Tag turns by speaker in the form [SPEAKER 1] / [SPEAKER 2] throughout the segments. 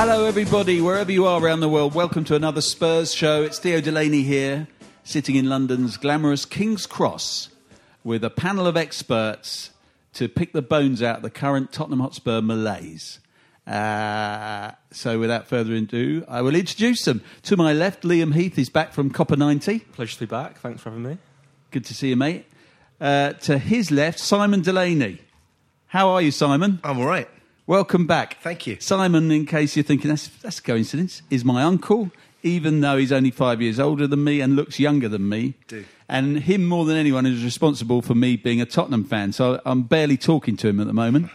[SPEAKER 1] Hello, everybody, wherever you are around the world. Welcome to another Spurs show. It's Theo Delaney here, sitting in London's glamorous King's Cross with a panel of experts to pick the bones out of the current Tottenham Hotspur malaise. Uh, so, without further ado, I will introduce them. To my left, Liam Heath is back from Copa 90.
[SPEAKER 2] Pleasure to be back. Thanks for having me.
[SPEAKER 1] Good to see you, mate. Uh, to his left, Simon Delaney. How are you, Simon?
[SPEAKER 3] I'm all right.
[SPEAKER 1] Welcome back.
[SPEAKER 3] Thank you.
[SPEAKER 1] Simon, in case you're thinking that's, that's a coincidence, is my uncle, even though he's only five years older than me and looks younger than me.
[SPEAKER 3] Do.
[SPEAKER 1] And him, more than anyone, is responsible for me being a Tottenham fan. So I'm barely talking to him at the moment.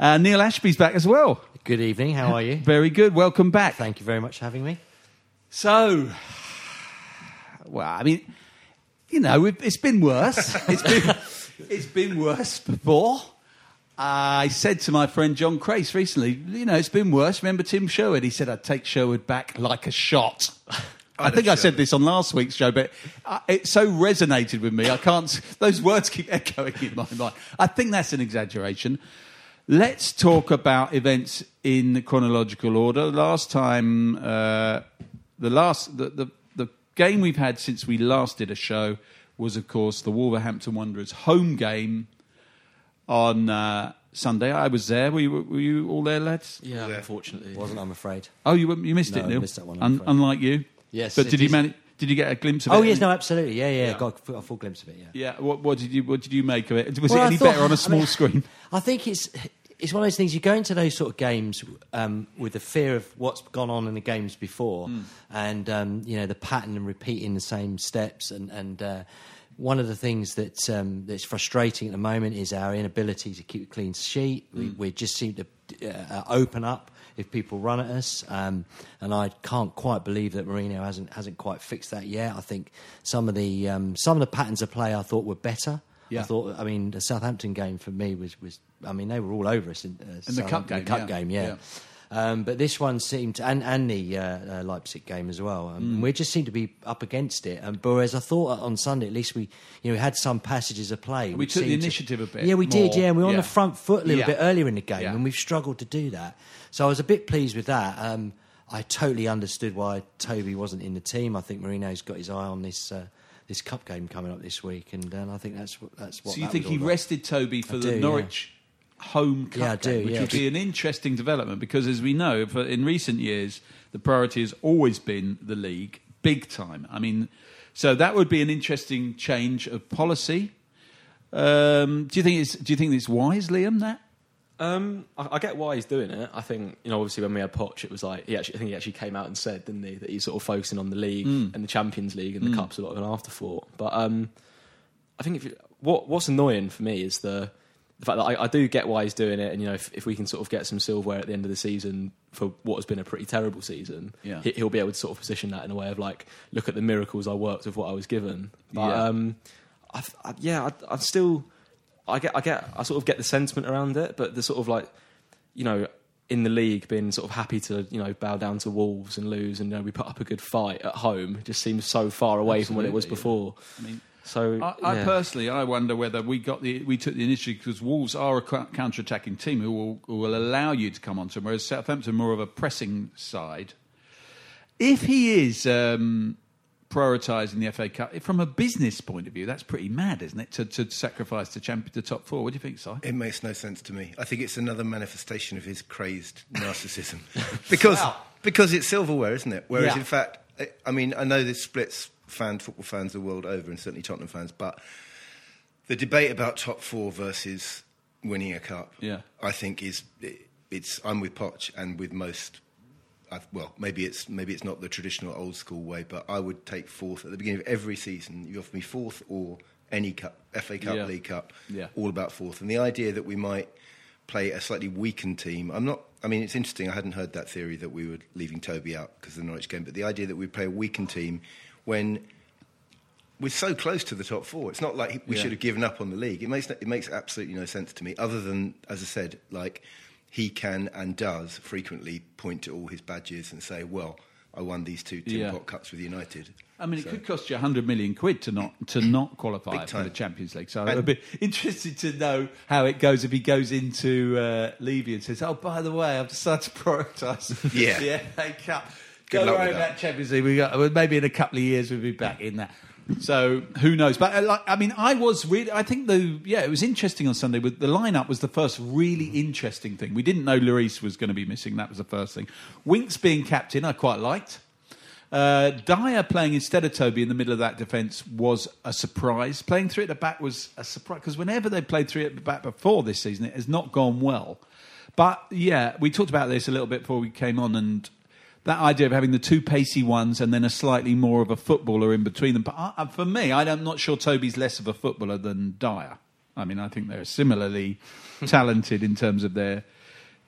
[SPEAKER 1] Uh, Neil Ashby's back as well.
[SPEAKER 4] Good evening. How are you?
[SPEAKER 1] Very good. Welcome back.
[SPEAKER 4] Thank you very much for having me.
[SPEAKER 1] So, well, I mean, you know, it- it's been worse. It's been, it's been worse before. I said to my friend John Crace recently, you know, it's been worse. Remember Tim Sherwood? He said, I'd take Sherwood back like a shot. I think I said this on last week's show, but uh, it so resonated with me. I can't, those words keep echoing in my mind. I think that's an exaggeration. Let's talk about events in chronological order. Last time, uh, the last, the, the, the game we've had since we last did a show was, of course, the Wolverhampton Wanderers home game on uh, Sunday. I was there. Were you, were you all there, lads?
[SPEAKER 2] Yeah, unfortunately.
[SPEAKER 4] Wasn't I'm afraid.
[SPEAKER 1] Oh, you you missed
[SPEAKER 4] No,
[SPEAKER 1] it,
[SPEAKER 4] I
[SPEAKER 1] Neil.
[SPEAKER 4] missed that one, I'm
[SPEAKER 1] Un-
[SPEAKER 4] afraid.
[SPEAKER 1] unlike you.
[SPEAKER 4] Yes,
[SPEAKER 1] but
[SPEAKER 4] it
[SPEAKER 1] did you
[SPEAKER 4] is-
[SPEAKER 1] manage? Did you get a glimpse of it?
[SPEAKER 4] Oh yes, no, absolutely. Yeah, yeah.
[SPEAKER 1] Yeah.
[SPEAKER 4] Got a, a full glimpse of it. Yeah.
[SPEAKER 1] Yeah. What, what did you What did you make of it? Was
[SPEAKER 4] Well,
[SPEAKER 1] it any
[SPEAKER 4] thought-
[SPEAKER 1] better on a
[SPEAKER 4] I
[SPEAKER 1] small
[SPEAKER 4] mean,
[SPEAKER 1] screen?
[SPEAKER 4] I think it's it's one of those things. You go into those sort of games um, with the fear of what's gone on in the games before,
[SPEAKER 1] Hmm.
[SPEAKER 4] and um, you know the pattern and repeating the same steps. And and uh, one of the things that um, that's frustrating at the moment is our inability to keep a clean sheet. We,
[SPEAKER 1] Hmm.
[SPEAKER 4] we just seem to uh, open up if people run at us, um, and I can't quite believe that Mourinho hasn't hasn't quite fixed that yet. I think some of the um, some of the patterns of play I thought were better.
[SPEAKER 1] Yeah.
[SPEAKER 4] I thought, I mean, the Southampton game for me was, was I mean, they were all over us in, uh,
[SPEAKER 1] In the cup game,
[SPEAKER 4] cup
[SPEAKER 1] yeah.
[SPEAKER 4] game, yeah. Um, but this one seemed, and and the uh, uh, Leipzig game as well. Um,
[SPEAKER 1] Mm.
[SPEAKER 4] We just seemed to be up against it. Um, but whereas I thought on Sunday, at least we, you know, we had some passages of play.
[SPEAKER 1] We took the
[SPEAKER 4] seemed to-
[SPEAKER 1] initiative a bit
[SPEAKER 4] Yeah, we did. Yeah, and we were on the front foot a little
[SPEAKER 1] Yeah.
[SPEAKER 4] bit earlier in the game,
[SPEAKER 1] Yeah.
[SPEAKER 4] and we've struggled to do that. So I was a bit pleased with that. Um, I totally understood why Toby wasn't in the team. I think Mourinho's got his eye on this. Uh, this cup game coming up this week, and, uh, I think that's what that's what.
[SPEAKER 1] So you
[SPEAKER 4] that
[SPEAKER 1] think he
[SPEAKER 4] about.
[SPEAKER 1] rested Toby for
[SPEAKER 4] I
[SPEAKER 1] the
[SPEAKER 4] do, yeah.
[SPEAKER 1] Norwich home cup
[SPEAKER 4] Yeah,
[SPEAKER 1] game,
[SPEAKER 4] do,
[SPEAKER 1] which
[SPEAKER 4] yeah.
[SPEAKER 1] would be an interesting development because, as we know, for, in recent years, the priority has always been the league, big time. I mean, so that would be an interesting change of policy. Um, do you think it's Do you think it's wise, Liam? That
[SPEAKER 2] Um, I, I get why he's doing it. I think you know, obviously, when we had Poch, it was like he actually, I think he actually came out and said, didn't he, that he's sort of focusing on the league
[SPEAKER 1] Mm.
[SPEAKER 2] and the Champions League and the cups a lot of an afterthought. But um, I think if you, what what's annoying for me is the the fact that I, I do get why he's doing it, and you know, if, if we can sort of get some silverware at the end of the season for what has been a pretty terrible season,
[SPEAKER 1] Yeah.
[SPEAKER 2] he, he'll be able to sort of position that in a way of like, look at the miracles I worked with what I was given. But
[SPEAKER 1] Yeah.
[SPEAKER 2] um, I, I, yeah, I, I'm still, I get, I get, I sort of get the sentiment around it, but the sort of like, you know, in the league, being sort of happy to you know bow down to Wolves and lose, and you know, we put up a good fight at home, just seems so far away from what it was
[SPEAKER 1] Absolutely, yeah.
[SPEAKER 2] before.
[SPEAKER 1] I mean,
[SPEAKER 2] So
[SPEAKER 1] I, I personally, I wonder whether we got the we took the initiative because Wolves are a counter-attacking team who will, who will allow you to come onto them, whereas Southampton are more of a pressing side. If he is um, prioritising the FA Cup from a business point of view, that's pretty mad, isn't it? To, to sacrifice the champion, the top four. What do you think, Si?
[SPEAKER 3] It makes no sense to me. I think it's another manifestation of his crazed narcissism, because because it's silverware, isn't it? Whereas
[SPEAKER 1] Yeah.
[SPEAKER 3] in fact, I- I mean, I know this splits fan football fans the world over, and certainly Tottenham fans, but the debate about top four versus winning a cup,
[SPEAKER 1] Yeah.
[SPEAKER 3] I think is it's. I'm with Poch and with most. I've, well, maybe it's maybe it's not the traditional old school way, but I would take fourth at the beginning of every season. You offer me fourth or any cup, FA Cup,
[SPEAKER 1] Yeah.
[SPEAKER 3] League Cup,
[SPEAKER 1] Yeah.
[SPEAKER 3] all about fourth. And the idea that we might play a slightly weakened team, I'm not. I mean, it's interesting. I hadn't heard that theory that we were leaving Toby out because of the Norwich game, but the idea that we play a weakened team when we're so close to the top four. It's not like we
[SPEAKER 1] Yeah.
[SPEAKER 3] should have given up on the league. It makes it makes absolutely no sense to me. Other than, as I said, like he can and does frequently point to all his badges and say, "Well, I won these two tin
[SPEAKER 1] Yeah.
[SPEAKER 3] pot cups with United."
[SPEAKER 1] I mean, it could cost you 100 million quid to not to not qualify for the Champions League. So
[SPEAKER 3] And-
[SPEAKER 1] I'd be interested to know how it goes if he goes into uh, Levy and says, "Oh, by the way, I've decided to prioritise
[SPEAKER 3] Yeah.
[SPEAKER 1] the FA Cup."
[SPEAKER 3] Good
[SPEAKER 1] Don't
[SPEAKER 3] luck
[SPEAKER 1] worry
[SPEAKER 3] with
[SPEAKER 1] about. Champions League. We got well, maybe in a couple of years we'll be back in that. So who knows? But uh, I mean, I was really. I think the yeah, it was interesting on Sunday. With the lineup was the first really interesting thing. We didn't know Lloris was going to be missing. That was the first thing. Winks being captain, I quite liked. Uh, Dier playing instead of Toby in the middle of that defence was a surprise. Playing three at the back was a surprise because whenever they played three at the back before this season, it has not gone well. But yeah, we talked about this a little bit before we came on, and that idea of having the two pacey ones and then a slightly more of a footballer in between them. But I, for me, I'm not sure Toby's less of a footballer than Dier. I mean, I think they're similarly talented in terms of their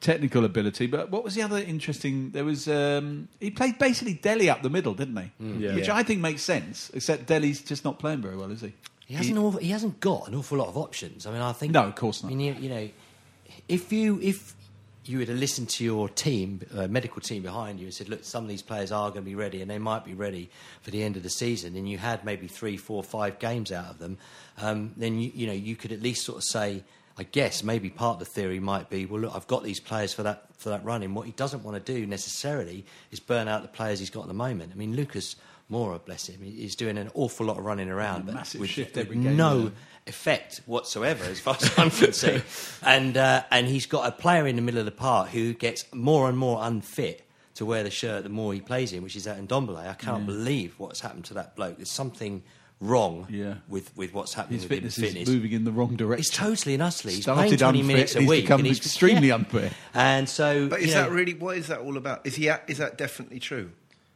[SPEAKER 1] technical ability. But what was the other interesting? There was um, he played basically Dele up the middle, didn't he?
[SPEAKER 2] Yeah.
[SPEAKER 1] Which
[SPEAKER 3] Yeah.
[SPEAKER 1] I think makes sense. Except Dele's just not playing very well, is he?
[SPEAKER 4] He hasn't. Awful, he hasn't got an awful lot of options. I mean, I think.
[SPEAKER 1] No, of course not.
[SPEAKER 4] I mean, you, you know, if you if you were to listen to your team, uh, medical team behind you, and said, "Look, some of these players are going to be ready, and they might be ready for the end of the season," and you had maybe three, four, five games out of them, um, then you you know you could at least sort of say. I guess maybe part of the theory might be, well, look, I've got these players for that for that run. And what he doesn't want to do necessarily is burn out the players he's got at the moment. I mean, Lucas Moura, bless him, he- he's doing an awful lot of running around, but
[SPEAKER 1] massive
[SPEAKER 4] with,
[SPEAKER 1] shift
[SPEAKER 4] with
[SPEAKER 1] game,
[SPEAKER 4] no? Effect whatsoever, as far as I'm concerned. And uh, and he's got a player in the middle of the park who gets more and more unfit to wear the shirt the more he plays in, which is that Ndombele. I cannot believe what's happened to that bloke. There's something wrong
[SPEAKER 1] Yeah.
[SPEAKER 4] with, with what's happening
[SPEAKER 1] His
[SPEAKER 4] with
[SPEAKER 1] fitness,
[SPEAKER 4] his fitness.
[SPEAKER 1] is moving in the wrong direction.
[SPEAKER 4] He's totally and utterly. He's
[SPEAKER 1] Started
[SPEAKER 4] playing 20
[SPEAKER 1] unfit,
[SPEAKER 4] minutes a
[SPEAKER 1] he's
[SPEAKER 4] week.
[SPEAKER 1] become
[SPEAKER 4] and he's
[SPEAKER 1] extremely
[SPEAKER 4] yeah.
[SPEAKER 1] unfit.
[SPEAKER 4] And so,
[SPEAKER 3] But
[SPEAKER 4] you
[SPEAKER 3] is
[SPEAKER 4] know,
[SPEAKER 3] that really what is that all about? Is he is that definitely true?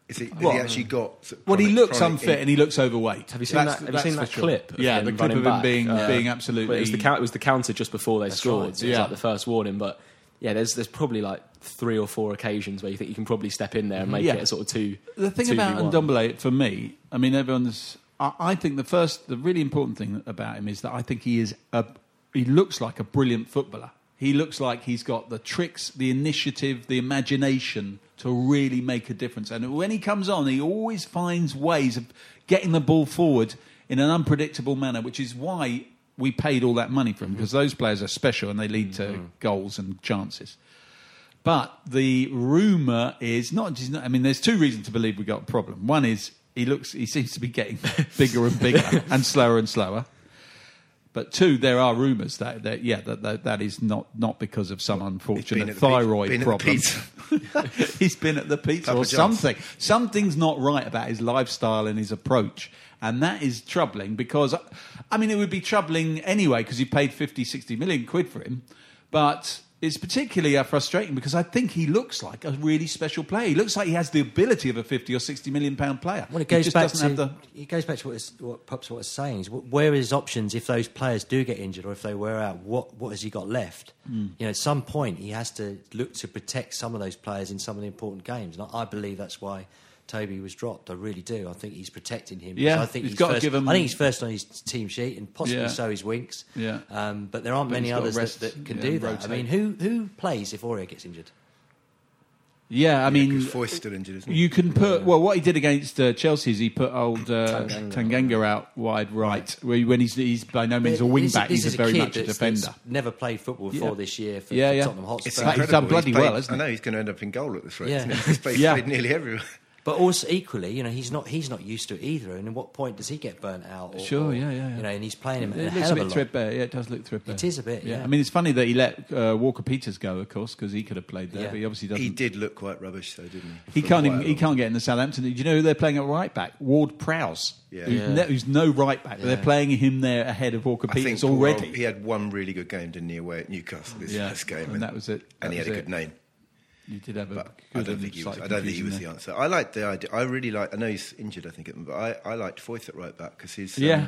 [SPEAKER 3] Is it, has
[SPEAKER 1] What?
[SPEAKER 3] he actually got? sort of
[SPEAKER 1] Well, he looks unfit
[SPEAKER 3] in-
[SPEAKER 1] and he looks overweight.
[SPEAKER 2] Have you seen
[SPEAKER 1] That's-
[SPEAKER 2] that? Have you seen that
[SPEAKER 1] sure.
[SPEAKER 2] clip? of
[SPEAKER 1] Yeah, the clip of him
[SPEAKER 2] back?
[SPEAKER 1] being
[SPEAKER 2] Uh,
[SPEAKER 1] being
[SPEAKER 2] But
[SPEAKER 1] absolutely.
[SPEAKER 2] it was the it was the counter just before they scored.
[SPEAKER 4] right,
[SPEAKER 2] So it was
[SPEAKER 1] yeah.
[SPEAKER 2] like the first warning. But yeah, there's there's probably like three or four occasions where you think you can probably step in there and make
[SPEAKER 1] Yeah.
[SPEAKER 2] it a sort of two.
[SPEAKER 1] The thing
[SPEAKER 2] 2v1.
[SPEAKER 1] about Ndombele, for me, I mean, everyone's. I, I think the first, the really important thing about him is that I think he is a. He looks like a brilliant footballer. He looks like he's got the tricks, the initiative, the imagination to really make a difference. And when he comes on, he always finds ways of getting the ball forward in an unpredictable manner, which is why we paid all that money for him mm-hmm. because those players are special and they lead to mm-hmm. goals and chances. But the rumour is not just. I mean, there's two reasons to believe we got a problem. One is he looks, he seems to be getting bigger and bigger and slower and slower. But two, there are rumours that, that yeah, that, that that is not not because of some unfortunate
[SPEAKER 3] at the pizza-
[SPEAKER 1] thyroid problem. He's been at the pizza
[SPEAKER 3] Papa
[SPEAKER 1] or
[SPEAKER 3] John's.
[SPEAKER 1] something. Something's not right about his lifestyle and his approach. And that is troubling because, I mean, it would be troubling anyway because you paid 50, 60 million quid for him. But it's particularly uh, frustrating because I think he looks like a really special player. He looks like he has the ability of a fifty or sixty million pound player.
[SPEAKER 4] Well, it
[SPEAKER 1] He
[SPEAKER 4] goes
[SPEAKER 1] just
[SPEAKER 4] back
[SPEAKER 1] doesn't
[SPEAKER 4] to
[SPEAKER 1] have the.
[SPEAKER 4] it goes back to what, is, what Pops was saying. Is wh- where are his options if those players do get injured or if they wear out? What what has he got left?
[SPEAKER 1] Hmm.
[SPEAKER 4] You know, at some point he has to look to protect some of those players in some of the important games, and I, I believe that's why. Toby was dropped. I really do. I think he's protecting him.
[SPEAKER 1] Yeah,
[SPEAKER 4] I think
[SPEAKER 1] he's
[SPEAKER 4] he's,
[SPEAKER 1] gotta
[SPEAKER 4] first,
[SPEAKER 1] give him-
[SPEAKER 4] I think he's first on his team sheet, and possibly
[SPEAKER 1] Yeah.
[SPEAKER 4] so is Winks.
[SPEAKER 1] Yeah.
[SPEAKER 4] Um, but there aren't
[SPEAKER 1] But
[SPEAKER 4] many
[SPEAKER 1] he's
[SPEAKER 4] others that,
[SPEAKER 1] rest,
[SPEAKER 4] that can
[SPEAKER 1] yeah,
[SPEAKER 4] do that.
[SPEAKER 1] rotate.
[SPEAKER 4] I mean, who who plays if Aurier gets injured?
[SPEAKER 1] Yeah, I mean,
[SPEAKER 3] Because Foyth's still injured, isn't he?
[SPEAKER 1] You can put well. What he did against uh, Chelsea is he put old uh,
[SPEAKER 2] Tanganga.
[SPEAKER 1] Tanganga out wide right, where when he's he's by no means a wing back. He's a very
[SPEAKER 4] kid
[SPEAKER 1] much a defender.
[SPEAKER 4] that's Never played football before
[SPEAKER 1] Yeah.
[SPEAKER 4] this year for,
[SPEAKER 1] Yeah,
[SPEAKER 4] for
[SPEAKER 1] yeah.
[SPEAKER 4] Tottenham Hotspur.
[SPEAKER 3] It's
[SPEAKER 1] He's done
[SPEAKER 3] incredible.
[SPEAKER 1] bloody
[SPEAKER 3] played-
[SPEAKER 1] well, hasn't he?
[SPEAKER 3] I know he's going to end up in goal at this rate.
[SPEAKER 4] Yeah.
[SPEAKER 3] Isn't he? He's played,
[SPEAKER 1] Yeah.
[SPEAKER 3] played nearly everywhere.
[SPEAKER 4] But also equally, you know, he's not he's not used to it either. And at what point does he get burnt out? Or,
[SPEAKER 1] Sure,
[SPEAKER 4] or,
[SPEAKER 1] yeah, yeah, yeah.
[SPEAKER 4] You know, and he's playing him a
[SPEAKER 1] It looks
[SPEAKER 4] hell
[SPEAKER 1] a
[SPEAKER 4] of
[SPEAKER 1] bit
[SPEAKER 4] a lot.
[SPEAKER 1] threadbare. Yeah, it does look threadbare.
[SPEAKER 4] It is a bit, yeah.
[SPEAKER 1] I mean, it's funny that he let uh, Walker Peters go, of course, because he could have played there,
[SPEAKER 4] Yeah.
[SPEAKER 1] but he obviously doesn't.
[SPEAKER 3] He did look quite rubbish, though, didn't he?
[SPEAKER 1] He can't.
[SPEAKER 3] quite
[SPEAKER 1] Even,
[SPEAKER 3] a
[SPEAKER 1] he
[SPEAKER 3] long-
[SPEAKER 1] can't get into Southampton. Do you know who they're playing at right back? Ward Prowse.
[SPEAKER 3] Yeah.
[SPEAKER 1] Who's,
[SPEAKER 4] Yeah.
[SPEAKER 1] Ne- who's no right back. but They're playing him there ahead of Walker
[SPEAKER 3] I think
[SPEAKER 1] Peters
[SPEAKER 3] poor old-
[SPEAKER 1] already.
[SPEAKER 3] he had one really good game, didn't he, away at Newcastle this
[SPEAKER 1] Yeah,
[SPEAKER 3] first game,
[SPEAKER 1] and that was it.
[SPEAKER 3] And he had a good name,
[SPEAKER 1] You did have a
[SPEAKER 3] but
[SPEAKER 1] good
[SPEAKER 3] I don't think he was. I don't think he was
[SPEAKER 1] confusing
[SPEAKER 3] the answer. I like the idea. I really like. I know he's injured. I think, but I, I liked Foyth at right back because he's. um,
[SPEAKER 1] Yeah.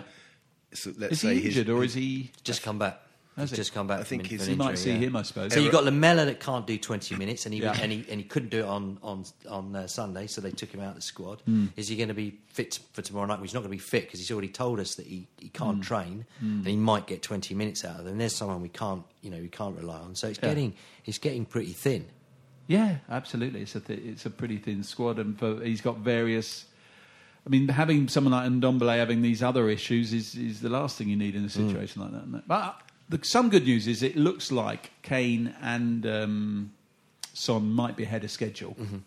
[SPEAKER 3] so let's
[SPEAKER 1] Is
[SPEAKER 3] say
[SPEAKER 1] he
[SPEAKER 3] his-
[SPEAKER 1] injured or is he?
[SPEAKER 4] Just come back.
[SPEAKER 1] Has
[SPEAKER 4] He's
[SPEAKER 1] he?
[SPEAKER 4] just come back.
[SPEAKER 3] I think
[SPEAKER 4] from,
[SPEAKER 3] he's-
[SPEAKER 4] from
[SPEAKER 1] might see
[SPEAKER 4] yeah.
[SPEAKER 1] him, I suppose.
[SPEAKER 4] So you've got Lamela that can't do 20 minutes, and he
[SPEAKER 1] Yeah.
[SPEAKER 4] and he and he couldn't do it on on on uh, Sunday, so they took him out of the squad.
[SPEAKER 1] Hmm.
[SPEAKER 4] Is he going to be fit for tomorrow night? Well, he's not going to be fit because he's already told us that he, he can't
[SPEAKER 1] Hmm.
[SPEAKER 4] train, and he might get 20 minutes out of them. There's someone we can't you know we can't rely on. So it's
[SPEAKER 1] Yeah.
[SPEAKER 4] getting it's getting pretty thin.
[SPEAKER 1] Yeah, absolutely. It's a th- it's a pretty thin squad, and for, he's got various. I mean, having someone like Ndombele having these other issues is, is the last thing you need in a mm. situation like that. Isn't it? But uh, the, some good news is it looks like Kane and um, Son might be ahead of schedule. Mm-hmm.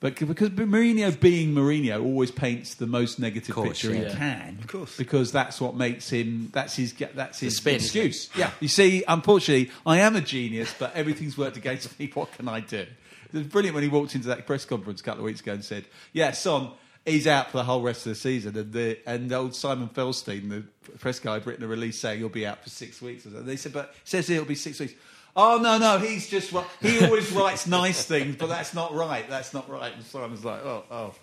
[SPEAKER 1] But because Mourinho, being Mourinho, always paints the most negative
[SPEAKER 4] Course,
[SPEAKER 1] picture he can,
[SPEAKER 3] Of course.
[SPEAKER 1] because that's what makes him. That's his. That's his
[SPEAKER 4] spin,
[SPEAKER 1] excuse. Yeah. You see, unfortunately, I am a genius, but everything's worked against me. What can I do? It was brilliant when he walked into that press conference a couple of weeks ago and said, "Yeah, Son, he's out for the whole rest of the season." And the and old Simon Felstein, the press guy, had written a release saying he'll be out for six weeks. And they said, "But says here it'll be six weeks." Oh no, no, he's just ri- he always writes nice things, but that's not right. That's not right. And Simon's like, "Oh, oh."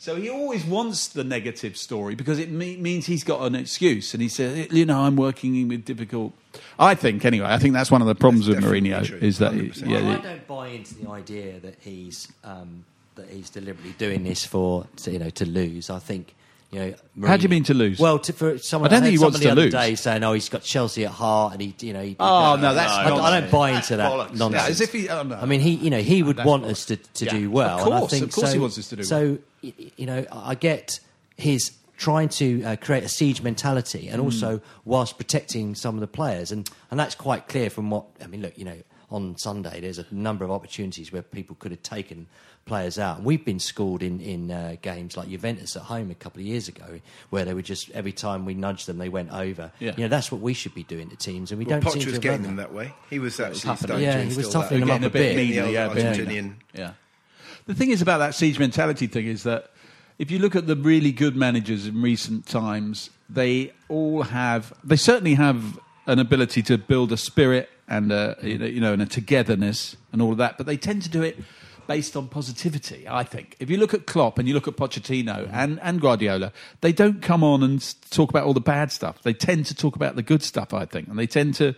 [SPEAKER 1] So he always wants the negative story because it me- means he's got an excuse. And he says, you know, I'm working with difficult. I think, anyway, I think that's one of the problems
[SPEAKER 3] That's
[SPEAKER 1] with
[SPEAKER 3] definitely
[SPEAKER 1] Mourinho
[SPEAKER 3] true,
[SPEAKER 1] is that, he, yeah,
[SPEAKER 4] Well, I don't buy into the idea that he's um, that he's deliberately doing this for you know to lose. I think you know.
[SPEAKER 1] How do you mean to lose?
[SPEAKER 4] Well, to, for someone,
[SPEAKER 1] I don't
[SPEAKER 4] heard
[SPEAKER 1] think he wants
[SPEAKER 4] the
[SPEAKER 1] to
[SPEAKER 4] other
[SPEAKER 1] lose.
[SPEAKER 4] day saying, "Oh, he's got Chelsea at heart," and he, you know, he,
[SPEAKER 1] Oh, no, that's
[SPEAKER 4] I, I don't buy into that
[SPEAKER 1] Bollocks.
[SPEAKER 4] nonsense.
[SPEAKER 1] Yeah, as if he- oh, no.
[SPEAKER 4] I mean, he, you know, he would want
[SPEAKER 1] bollocks.
[SPEAKER 4] us to, to
[SPEAKER 1] Yeah,
[SPEAKER 4] do well.
[SPEAKER 1] of
[SPEAKER 4] and I
[SPEAKER 1] course,
[SPEAKER 4] think
[SPEAKER 1] of course
[SPEAKER 4] so,
[SPEAKER 1] he wants us to do
[SPEAKER 4] So, y- you know, I get his trying to uh, create a siege mentality,
[SPEAKER 1] Hmm.
[SPEAKER 4] and also whilst protecting some of the players, and and that's quite clear from what I mean. Look, you know, on Sunday there's a number of opportunities where people could have taken players out. We've been schooled in in uh, games like Juventus at home a couple of years ago, where they were just every time we nudged them, they went over.
[SPEAKER 1] Yeah.
[SPEAKER 4] You know, that's what we should be doing to teams, and we
[SPEAKER 3] Well,
[SPEAKER 4] don't seem
[SPEAKER 3] Poch
[SPEAKER 4] to
[SPEAKER 3] was getting them
[SPEAKER 4] that.
[SPEAKER 3] that way. He was actually
[SPEAKER 2] happening.
[SPEAKER 3] starting
[SPEAKER 4] Yeah,
[SPEAKER 3] to
[SPEAKER 4] he was
[SPEAKER 3] instill
[SPEAKER 4] toughening them up a bit.
[SPEAKER 1] mean,
[SPEAKER 3] The
[SPEAKER 1] yeah,
[SPEAKER 3] Argentinian.
[SPEAKER 1] meaner. Yeah. The thing is about that siege mentality thing is that if you look at the really good managers in recent times, they all have, they certainly have an ability to build a spirit and a, you know, you and a togetherness and all of that, but they tend to do it based on positivity, I think. If you look at Klopp and you look at Pochettino hmm. and, and Guardiola, they don't come on and talk about all the bad stuff. They tend to talk about the good stuff, I think. And they tend to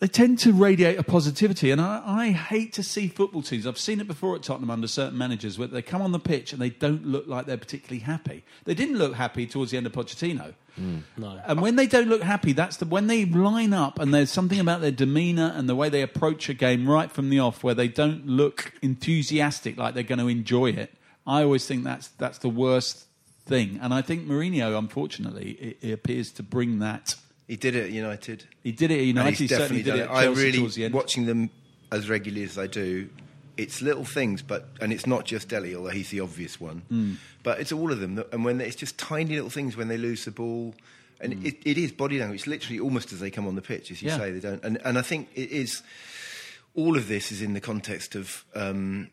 [SPEAKER 1] they tend to radiate a positivity, and I, I hate to see football teams. I've seen it before at Tottenham under certain managers where they come on the pitch and they don't look like they're particularly happy. They didn't look happy towards the end of Pochettino. Mm.
[SPEAKER 2] No.
[SPEAKER 1] And when they don't look happy, that's the when they line up and there's something about their demeanour and the way they approach a game right from the off where they don't look enthusiastic like they're going to enjoy it. I always think that's that's the worst thing, and I think Mourinho, unfortunately, it, it appears to bring that.
[SPEAKER 3] He did it at United.
[SPEAKER 1] He did it at United.
[SPEAKER 3] he's
[SPEAKER 1] He certainly
[SPEAKER 3] definitely
[SPEAKER 1] did it.
[SPEAKER 3] I really watching them as regularly as I do. It's little things, but and it's not just Dele, although he's the obvious one.
[SPEAKER 1] Hmm.
[SPEAKER 3] But it's all of them, and when it's just tiny little things when they lose the ball, and it, it is body language. Literally, almost as they come on the pitch, as you.
[SPEAKER 1] Yeah.
[SPEAKER 3] say, they don't. And and I think it is. All of this is in the context of um,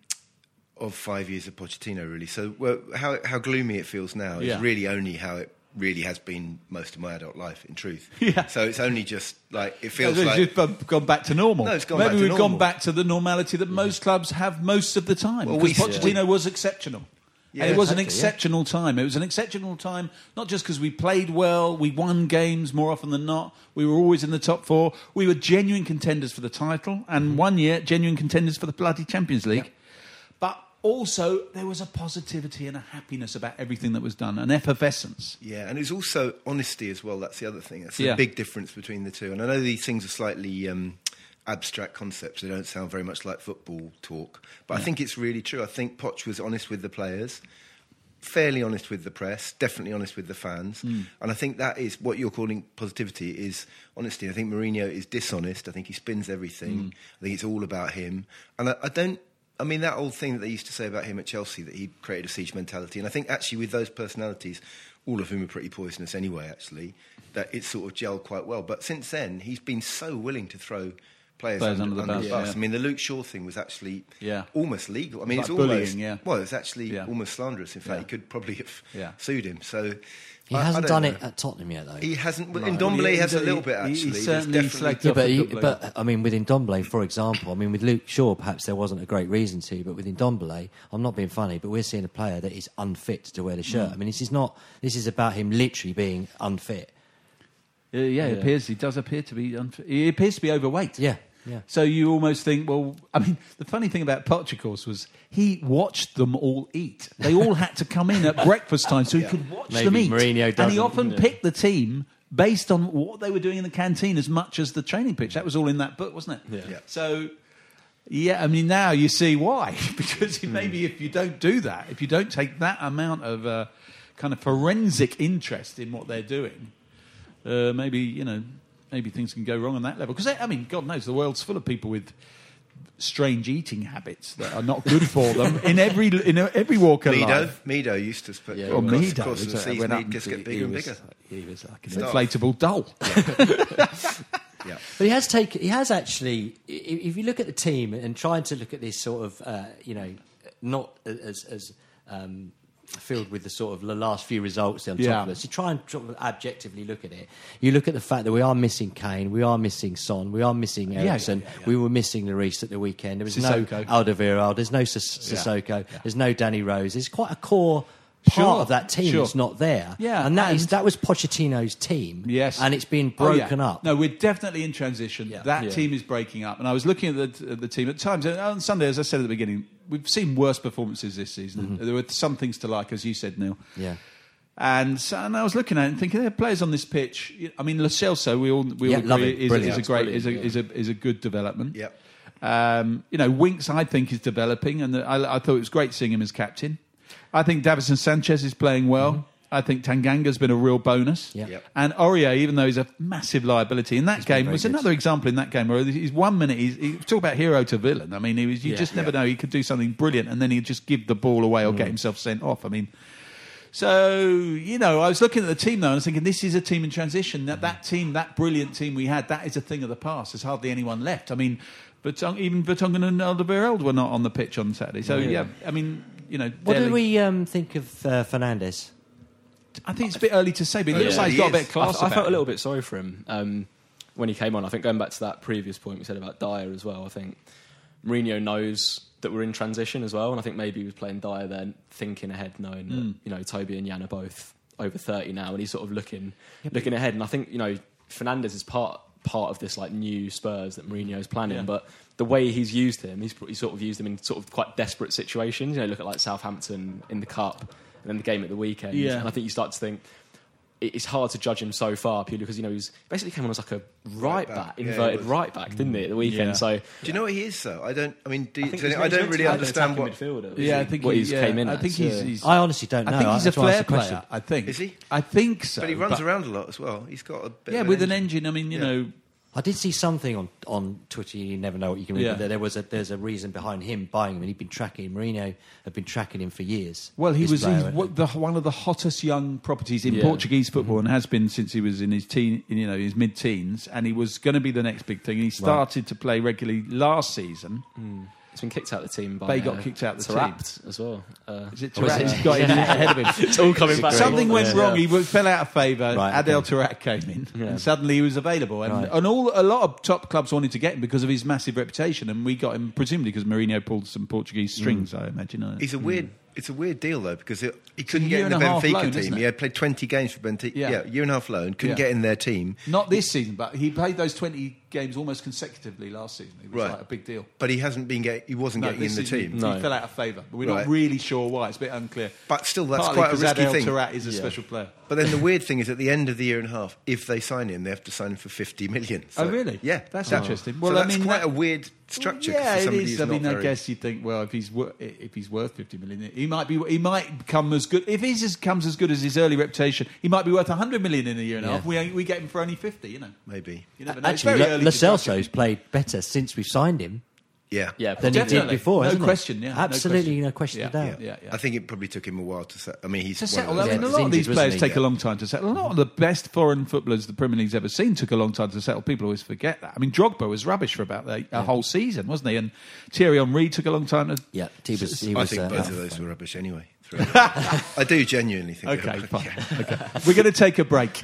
[SPEAKER 3] of five years of Pochettino, really. So well, how how gloomy it feels now
[SPEAKER 1] Yeah.
[SPEAKER 3] is really only how it really has been most of my adult life, in truth.
[SPEAKER 1] Yeah.
[SPEAKER 3] So it's only just like it feels
[SPEAKER 1] It's
[SPEAKER 3] like
[SPEAKER 1] just gone- gone back to normal.
[SPEAKER 3] No, it's gone
[SPEAKER 1] Maybe
[SPEAKER 3] back to
[SPEAKER 1] we've
[SPEAKER 3] normal.
[SPEAKER 1] gone back to the normality that most clubs have most of the time.
[SPEAKER 3] Well,
[SPEAKER 1] because
[SPEAKER 3] we-
[SPEAKER 1] Pochettino was exceptional.
[SPEAKER 3] Yeah,
[SPEAKER 1] and it was an
[SPEAKER 4] exactly, yeah.
[SPEAKER 1] exceptional time. It was an exceptional time, not just because we played well, we won games more often than not. We were always in the top four. We were genuine contenders for the title, and
[SPEAKER 3] Mm-hmm.
[SPEAKER 1] one year, genuine contenders for the bloody Champions League. Also, there was a positivity and a happiness about everything that was done, an effervescence.
[SPEAKER 3] Yeah, and it's also honesty as well. That's the other thing. That's
[SPEAKER 1] Yeah.
[SPEAKER 3] a big difference between the two. And I know these things are slightly um, abstract concepts. They don't sound very much like football talk. But I think it's really true. I think Poch was honest with the players, fairly honest with the press, definitely honest with the fans. And I think that is what you're calling positivity is honesty. I think Mourinho is dishonest. I think he spins everything. I think it's all about him. And I, I don't. I mean, that old thing that they used to say about him at Chelsea, that he created a siege mentality. And I think actually with those personalities, all of whom are pretty poisonous anyway, actually, that it's sort of gelled quite well. But since then, he's been so willing to throw players,
[SPEAKER 1] Players
[SPEAKER 3] under,
[SPEAKER 1] under the
[SPEAKER 3] under
[SPEAKER 1] bus, yeah.
[SPEAKER 3] I mean, the Luke Shaw thing was actually
[SPEAKER 1] Yeah.
[SPEAKER 3] almost legal. I mean,
[SPEAKER 1] Like
[SPEAKER 3] it's
[SPEAKER 1] bullying,
[SPEAKER 3] almost
[SPEAKER 1] yeah.
[SPEAKER 3] well, it's actually
[SPEAKER 1] Yeah.
[SPEAKER 3] almost slanderous. In fact, he could probably have sued him. So
[SPEAKER 4] He
[SPEAKER 3] I- I
[SPEAKER 4] hasn't
[SPEAKER 3] don't
[SPEAKER 4] done
[SPEAKER 3] know.
[SPEAKER 4] it at Tottenham yet, though.
[SPEAKER 3] He hasn't.
[SPEAKER 1] No.
[SPEAKER 3] In Ndombele,
[SPEAKER 1] He-
[SPEAKER 3] he has a little bit
[SPEAKER 1] he- he
[SPEAKER 3] actually. There's
[SPEAKER 1] certainly
[SPEAKER 3] definitely-
[SPEAKER 1] slagged
[SPEAKER 4] Yeah, but, he, but I mean, with Ndombele, for example, I mean, with Luke Shaw, perhaps there wasn't a great reason to, but with Ndombele, I'm not being funny, but we're seeing a player that is unfit to wear the shirt.
[SPEAKER 1] Mm.
[SPEAKER 4] I mean, this is not. This is about him literally being unfit.
[SPEAKER 1] Uh, yeah, it appears he does appear to be. Unf- he appears to be overweight.
[SPEAKER 4] Yeah, yeah.
[SPEAKER 1] So you almost think, well, I mean, the funny thing about Poch, of course, was he watched them all eat. They all had to come in at breakfast time so he could watch
[SPEAKER 4] Maybe
[SPEAKER 1] them eat.
[SPEAKER 4] Mourinho
[SPEAKER 1] and he often
[SPEAKER 4] yeah.
[SPEAKER 1] picked the team based on what they were doing in the canteen as much as the training pitch. That was all in that book, wasn't it?
[SPEAKER 2] Yeah.
[SPEAKER 3] Yeah.
[SPEAKER 1] So. Yeah, I mean, now you see why. because
[SPEAKER 4] Hmm.
[SPEAKER 1] maybe if you don't do that, if you don't take that amount of uh, kind of forensic interest in what they're doing, uh, maybe you know, maybe things can go wrong on that level. Because I mean, God knows the world's full of people with strange eating habits that are not good for them in every in every walk of
[SPEAKER 3] Mido,
[SPEAKER 1] life.
[SPEAKER 3] Mido used to sp-
[SPEAKER 4] Yeah,
[SPEAKER 3] across,
[SPEAKER 1] Well, Mido
[SPEAKER 3] across the
[SPEAKER 1] was,
[SPEAKER 3] season,
[SPEAKER 1] went up
[SPEAKER 3] he'd just
[SPEAKER 1] and
[SPEAKER 3] get
[SPEAKER 1] he
[SPEAKER 3] bigger and
[SPEAKER 1] was-
[SPEAKER 3] bigger.
[SPEAKER 1] He was like an
[SPEAKER 3] Stuff.
[SPEAKER 1] inflatable doll.
[SPEAKER 3] Yeah.
[SPEAKER 4] But he has taken. He has actually. If you look at the team and trying to look at this sort of, uh, you know, not as as um, filled with the sort of the last few results on top
[SPEAKER 1] Yeah.
[SPEAKER 4] of us. So try and sort of objectively look at it. You look at the fact that we are missing Kane, we are missing Son, we are missing Eriksen.
[SPEAKER 1] yeah, yeah.
[SPEAKER 4] We were missing Lloris at the weekend. There was
[SPEAKER 1] Sissoko.
[SPEAKER 4] no Alderweireld. There's no Sis-. Sissoko. There's no Danny Rose. There's quite a core. Part
[SPEAKER 1] Sure,
[SPEAKER 4] of that team
[SPEAKER 1] sure.
[SPEAKER 4] that's not there,
[SPEAKER 1] Yeah,
[SPEAKER 4] and that is
[SPEAKER 1] and-
[SPEAKER 4] that was Pochettino's team,
[SPEAKER 1] Yes,
[SPEAKER 4] and it's been
[SPEAKER 1] Oh, yeah.
[SPEAKER 4] broken up.
[SPEAKER 1] No, we're definitely in transition.
[SPEAKER 4] Yeah.
[SPEAKER 1] That
[SPEAKER 2] Yeah.
[SPEAKER 1] team is breaking up, and I was looking at the, at the team at times and on Sunday. As I said at the beginning, we've seen worse performances this season. There were some things to like, as you said, Neil.
[SPEAKER 4] Yeah.
[SPEAKER 1] And, so, and I was looking at it and thinking, there are players on this pitch. I mean, Lo Celso, we all we
[SPEAKER 4] Yeah,
[SPEAKER 1] all
[SPEAKER 4] love
[SPEAKER 1] agree is,
[SPEAKER 4] Brilliant.
[SPEAKER 1] is a great is a,
[SPEAKER 2] yeah.
[SPEAKER 1] is a is a good development.
[SPEAKER 3] Yep.
[SPEAKER 1] Um, you know, Winks, I think, is developing, and I, I thought it was great seeing him as captain. I think Davinson Sanchez is playing well. I think Tanganga's been a real bonus.
[SPEAKER 4] Yeah.
[SPEAKER 3] Yep.
[SPEAKER 1] And Aurier, even though he's a massive liability in that
[SPEAKER 4] been
[SPEAKER 1] game, was
[SPEAKER 4] good.
[SPEAKER 1] another example in that game where he's one minute he's he, talk about hero to villain. I mean, he was you
[SPEAKER 4] Yeah.
[SPEAKER 1] just never
[SPEAKER 3] Yeah.
[SPEAKER 1] know he could do something brilliant, and then he'd just give the ball away or
[SPEAKER 4] Mm.
[SPEAKER 1] get himself sent off. I mean. So you know, I was looking at the team though, and I was thinking, this is a team in transition. That that team, that brilliant team we had, that is a thing of the past. There's hardly anyone left. I mean, but even Vertonghen and Alderweireld were not on the pitch on Saturday. So yeah, I mean, you know,
[SPEAKER 4] What
[SPEAKER 1] Dele-
[SPEAKER 4] do we um, think of uh, Fernandes?
[SPEAKER 1] I think it's a bit early to say, but it looks
[SPEAKER 3] Yeah.
[SPEAKER 1] like he's
[SPEAKER 3] He
[SPEAKER 1] got a bit of class.
[SPEAKER 2] I, I
[SPEAKER 1] about
[SPEAKER 2] felt a little bit sorry for him um, when he came on. I think going back to that previous point we said about Dier as well. I think Mourinho knows that we're in transition as well, and I think maybe he was playing Dier then, thinking ahead, knowing
[SPEAKER 1] Hmm.
[SPEAKER 2] that you know Toby and Jan are both over thirty now, and he's sort of looking looking ahead. And I think you know Fernandes is part part of this like new Spurs that Mourinho's planning,
[SPEAKER 1] Yeah.
[SPEAKER 2] but. The way he's used him, he's, he's sort of used him in sort of quite desperate situations. You know, look at like Southampton in the cup, and then the game at the weekend.
[SPEAKER 1] Yeah.
[SPEAKER 2] And I think you start to think, it's hard to judge him so far purely because you know he's basically came on as like a right,
[SPEAKER 3] Right back.
[SPEAKER 2] back,
[SPEAKER 3] Yeah,
[SPEAKER 2] inverted
[SPEAKER 3] was.
[SPEAKER 2] right back, didn't he at the weekend?
[SPEAKER 1] Yeah.
[SPEAKER 2] So
[SPEAKER 3] Do you know what he is though? I don't. I mean, do you,
[SPEAKER 2] I, think
[SPEAKER 3] so I don't really understand
[SPEAKER 2] attacking
[SPEAKER 3] what.
[SPEAKER 2] midfielder.
[SPEAKER 1] Yeah,
[SPEAKER 2] isn't
[SPEAKER 1] I think
[SPEAKER 2] what he's
[SPEAKER 1] yeah,
[SPEAKER 2] came in.
[SPEAKER 1] I
[SPEAKER 2] as,
[SPEAKER 1] think he's,
[SPEAKER 2] yeah.
[SPEAKER 1] he's
[SPEAKER 4] I honestly don't know.
[SPEAKER 1] I think he's a
[SPEAKER 4] That's why I asked
[SPEAKER 1] flair
[SPEAKER 4] the question.
[SPEAKER 1] player. I think.
[SPEAKER 3] Is he?
[SPEAKER 1] I think so.
[SPEAKER 3] But he runs around a lot as well. He's got a bit
[SPEAKER 1] Yeah,
[SPEAKER 3] of
[SPEAKER 1] with an engine. I mean, you
[SPEAKER 3] Yeah.
[SPEAKER 1] know,
[SPEAKER 4] I did see something on, on Twitter. You never know what you can read.
[SPEAKER 1] Yeah.
[SPEAKER 4] But there, there was a there's a reason behind him buying him, and he'd been tracking Mourinho had been tracking him for years.
[SPEAKER 1] Well, he was
[SPEAKER 4] player.
[SPEAKER 1] the, one of the hottest young properties in
[SPEAKER 2] Yeah.
[SPEAKER 1] Portuguese mm-hmm. football, and has been since he was in his teen, you know, his mid-teens, and he was going to be the next big thing. He started to play regularly last season, mm.
[SPEAKER 2] He's been kicked out of the team by.
[SPEAKER 1] But he got
[SPEAKER 2] uh,
[SPEAKER 1] kicked out of the
[SPEAKER 2] Taarabt as well. Uh,
[SPEAKER 1] Is it
[SPEAKER 4] is
[SPEAKER 1] Taarabt?
[SPEAKER 4] it?
[SPEAKER 1] He's got him ahead of him.
[SPEAKER 2] it's all coming back.
[SPEAKER 1] Something went
[SPEAKER 2] Yeah.
[SPEAKER 1] wrong. He fell out of favour.
[SPEAKER 4] Right,
[SPEAKER 1] Adel
[SPEAKER 4] okay.
[SPEAKER 1] Taarabt came in,
[SPEAKER 2] Yeah.
[SPEAKER 1] and suddenly he was available. And,
[SPEAKER 4] Right.
[SPEAKER 1] and all a lot of top clubs wanted to get him because of his massive reputation, and we got him presumably because Mourinho pulled some Portuguese strings. I imagine. uh,
[SPEAKER 3] He's a weird. It's a weird deal though because it, he couldn't get in the
[SPEAKER 1] and a half
[SPEAKER 3] Benfica
[SPEAKER 1] loan,
[SPEAKER 3] team. He had played twenty games for Benfica.
[SPEAKER 1] Yeah.
[SPEAKER 3] Yeah, year and a half loan. Couldn't
[SPEAKER 1] Yeah.
[SPEAKER 3] get in their team,
[SPEAKER 1] Not this season, but he played those twenty games almost consecutively last season. It was
[SPEAKER 3] Right.
[SPEAKER 1] like a big deal.
[SPEAKER 3] but he hasn't been get, He wasn't
[SPEAKER 1] No,
[SPEAKER 3] getting in the
[SPEAKER 1] season
[SPEAKER 3] team.
[SPEAKER 1] He,
[SPEAKER 2] No.
[SPEAKER 1] he fell out of favour, but we're
[SPEAKER 3] Right.
[SPEAKER 1] not really sure why. It's a bit unclear.
[SPEAKER 3] But still, that's
[SPEAKER 1] Partly
[SPEAKER 3] quite a risky
[SPEAKER 1] Adel
[SPEAKER 3] thing.
[SPEAKER 1] Taarabt is a
[SPEAKER 2] Yeah.
[SPEAKER 1] special player.
[SPEAKER 3] But then the weird thing is, at the end of the year and a half, if they sign him, they have to sign him for fifty million.
[SPEAKER 1] Oh, really?
[SPEAKER 3] Yeah,
[SPEAKER 1] That's
[SPEAKER 3] So-
[SPEAKER 1] interesting.
[SPEAKER 3] So
[SPEAKER 1] Well, I
[SPEAKER 3] that's
[SPEAKER 1] mean,
[SPEAKER 3] quite
[SPEAKER 1] that-
[SPEAKER 3] a weird structure.
[SPEAKER 1] Yeah,
[SPEAKER 3] for
[SPEAKER 1] it
[SPEAKER 3] somebody
[SPEAKER 1] is.
[SPEAKER 3] who's
[SPEAKER 1] I
[SPEAKER 3] not
[SPEAKER 1] mean, I guess you'd think, well, if he's wor- if he's worth fifty million, he might be. He might become as good. If he just comes as good as his early reputation, he might be worth hundred million in a year and a
[SPEAKER 4] Yeah.
[SPEAKER 1] half. We we get him for only fifty. You know,
[SPEAKER 3] maybe.
[SPEAKER 1] you never know.
[SPEAKER 4] Actually,
[SPEAKER 1] very
[SPEAKER 4] Lo,
[SPEAKER 1] early
[SPEAKER 4] Lo
[SPEAKER 1] to judge him.
[SPEAKER 4] Celso's played better since we've signed him
[SPEAKER 3] Yeah,
[SPEAKER 2] Yeah,
[SPEAKER 4] than he
[SPEAKER 1] Definitely.
[SPEAKER 4] did before.
[SPEAKER 1] No
[SPEAKER 4] hasn't it?
[SPEAKER 1] question, yeah,
[SPEAKER 4] absolutely, no
[SPEAKER 1] question.
[SPEAKER 4] question,
[SPEAKER 1] Yeah,
[SPEAKER 4] of doubt.
[SPEAKER 1] yeah, yeah.
[SPEAKER 3] I think it probably took him a while to set. I mean, he's
[SPEAKER 1] to settle.
[SPEAKER 3] those
[SPEAKER 1] I mean, a lot of these players
[SPEAKER 4] he?
[SPEAKER 1] take a long time to settle. A lot of the best foreign footballers the Premier League's ever seen took a long time to settle. People always forget that. I mean, Drogba was rubbish for about a, a whole season, wasn't he? And Thierry Henry took a long time to.
[SPEAKER 4] Yeah, he was. He
[SPEAKER 3] I
[SPEAKER 4] was
[SPEAKER 3] think
[SPEAKER 4] uh,
[SPEAKER 3] both of
[SPEAKER 4] for-
[SPEAKER 3] those were rubbish anyway. I do genuinely think.
[SPEAKER 1] Okay,
[SPEAKER 3] were.
[SPEAKER 1] fine. Okay. We're going to take a break.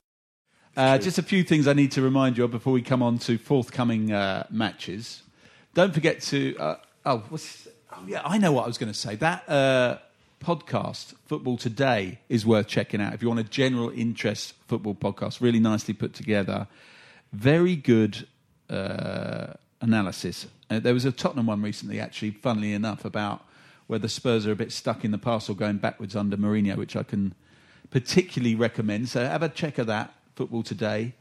[SPEAKER 1] Uh, just a few things I need to remind you of before we come on to forthcoming uh, matches. Don't forget to. Uh, oh, what's, oh, yeah, I know what I was going to say. That uh, podcast, Football Today, is worth checking out if you want a general interest football podcast. Really nicely put together. Very good uh, analysis. Uh, there was a Tottenham one recently, actually, funnily enough, about whether Spurs are a bit stuck in the past or going backwards under Mourinho, which I can particularly recommend. So have a check of that, Football Today.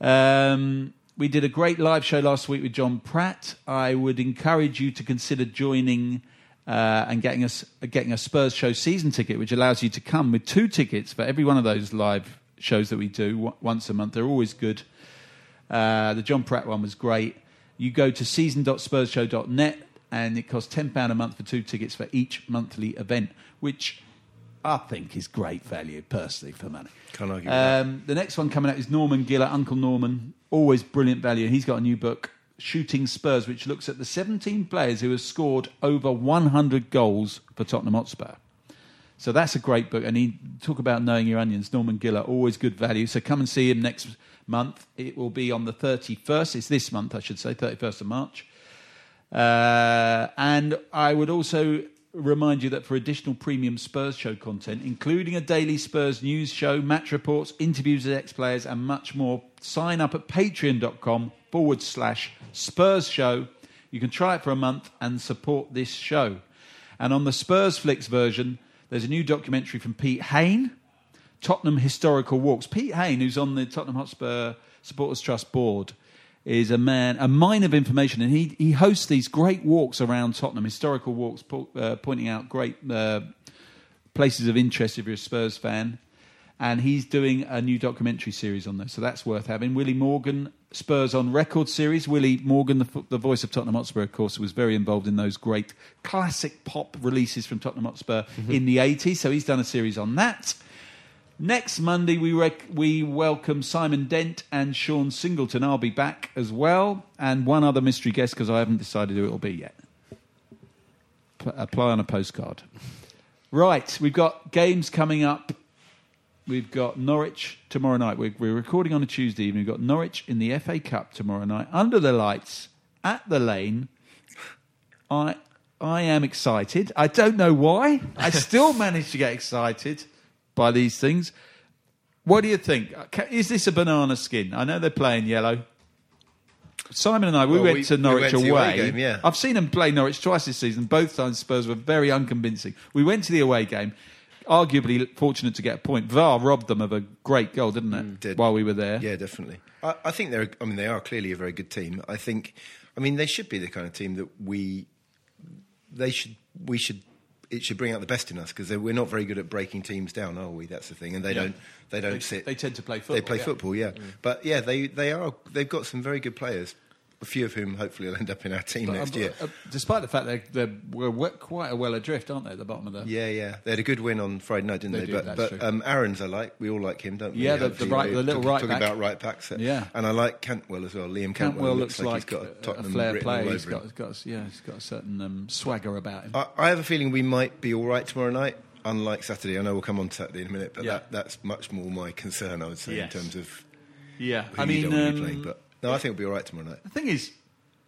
[SPEAKER 1] Um, we did a great live show last week with John Pratt. I would encourage you to consider joining uh, and getting us getting a Spurs show season ticket, which allows you to come with two tickets for every one of those live shows that we do w- once a month. They're always good. Uh, the John Pratt one was great. You go to season.spursshow.net and it costs £10 a month for two tickets for each monthly event, which I think is great value personally for money.
[SPEAKER 3] Can't argue with that.
[SPEAKER 1] Um, the next one coming out is Norman Giller, Uncle Norman. Always brilliant value. He's got a new book, Shooting Spurs, which looks at the 17 players who have scored over 100 goals for Tottenham Hotspur. So that's a great book. And he talk about knowing your onions. Norman Giller, always good value. So come and see him next month. It will be on the 31st. It's this month, I should say, 31st of March. Uh, and I would also remind you that for additional premium Spurs show content, including a daily Spurs news show, match reports, interviews with ex players, and much more, sign up at patreon.com forward slash Spurs show. You can try it for a month and support this show. And on the Spurs Flicks version, there's a new documentary from Pete Hain, Tottenham Historical Walks. Pete Hain, who's on the Tottenham Hotspur Supporters Trust board, is a man, a mine of information, and he, he hosts these great walks around Tottenham, historical walks, po- uh, pointing out great uh, places of interest if you're a Spurs fan. And he's doing a new documentary series on this, so that's worth having. Willie Morgan, Spurs on Record series. Willie Morgan, the, the voice of Tottenham Hotspur, of course, was very involved in those great classic pop releases from Tottenham Hotspur in the 80s, so he's done a series on that. Next Monday, we rec- we welcome Simon Dent and Sean Singleton. I'll be back as well, and one other mystery guest because I haven't decided who it'll be yet. P- apply on a postcard. Right, we've got games coming up. We've got Norwich tomorrow night. We're, we're recording on a Tuesday evening. We've got Norwich in the FA Cup tomorrow night, under the lights, at the lane. I I am excited. I don't know why. I still manage to get excited by these things. What do you think? Is this a banana skin? I know they're playing yellow. Simon and I, we
[SPEAKER 3] Well,
[SPEAKER 1] went
[SPEAKER 3] we-
[SPEAKER 1] to
[SPEAKER 3] we
[SPEAKER 1] Norwich
[SPEAKER 3] went to the
[SPEAKER 1] away.
[SPEAKER 3] away game, yeah.
[SPEAKER 1] I've seen them play Norwich twice this season. Both times Spurs were very unconvincing. We went to the away game, arguably fortunate to get a point. VAR robbed them of a great goal, didn't it?
[SPEAKER 3] Mm, did.
[SPEAKER 1] While we were there.
[SPEAKER 3] Yeah, definitely. I, I think they're. I mean, they are clearly a very good team. I think. I mean, they should be the kind of team that we. They should. We should. It should bring out the best in us because we're not very good at breaking teams down, are we? That's the thing, and they
[SPEAKER 1] Yeah.
[SPEAKER 3] don't. They don't
[SPEAKER 1] They-
[SPEAKER 3] sit.
[SPEAKER 1] they tend to play football.
[SPEAKER 3] They play
[SPEAKER 1] yeah.
[SPEAKER 3] football, yeah. Mm. But yeah, they they are. They've got some very good players. A few of whom hopefully will end up in our team
[SPEAKER 1] But,
[SPEAKER 3] next
[SPEAKER 1] uh,
[SPEAKER 3] year.
[SPEAKER 1] uh, despite the fact they're, we're quite a well adrift, aren't they, at the bottom of the.
[SPEAKER 3] Yeah, yeah. They had a good win on Friday night, didn't
[SPEAKER 1] They
[SPEAKER 3] they?
[SPEAKER 1] do,
[SPEAKER 3] but but um, Aarons I like. We all like him, don't we?
[SPEAKER 1] Yeah, the- the right- the little
[SPEAKER 3] talking,
[SPEAKER 1] right
[SPEAKER 3] talking
[SPEAKER 1] back.
[SPEAKER 3] about right backs.
[SPEAKER 1] Yeah.
[SPEAKER 3] and I like Cantwell as well. Liam Cantwell,
[SPEAKER 1] Cantwell looks,
[SPEAKER 3] like,
[SPEAKER 1] like,
[SPEAKER 3] he's got
[SPEAKER 1] a-
[SPEAKER 3] Tottenham
[SPEAKER 1] flair player.
[SPEAKER 3] all
[SPEAKER 1] got, he's got, yeah, he's got a certain um, swagger about him.
[SPEAKER 3] I, I have a feeling we might be all right tomorrow night. Unlike Saturday, I know we'll come on to Saturday in a minute, but
[SPEAKER 1] Yeah.
[SPEAKER 3] that, that's much more my concern. I would say
[SPEAKER 1] Yes.
[SPEAKER 3] in terms of
[SPEAKER 1] yeah,
[SPEAKER 3] who
[SPEAKER 1] I mean,
[SPEAKER 3] don't want be
[SPEAKER 1] um,
[SPEAKER 3] playing. But no, I think we'll be all right tomorrow night.
[SPEAKER 1] The thing is,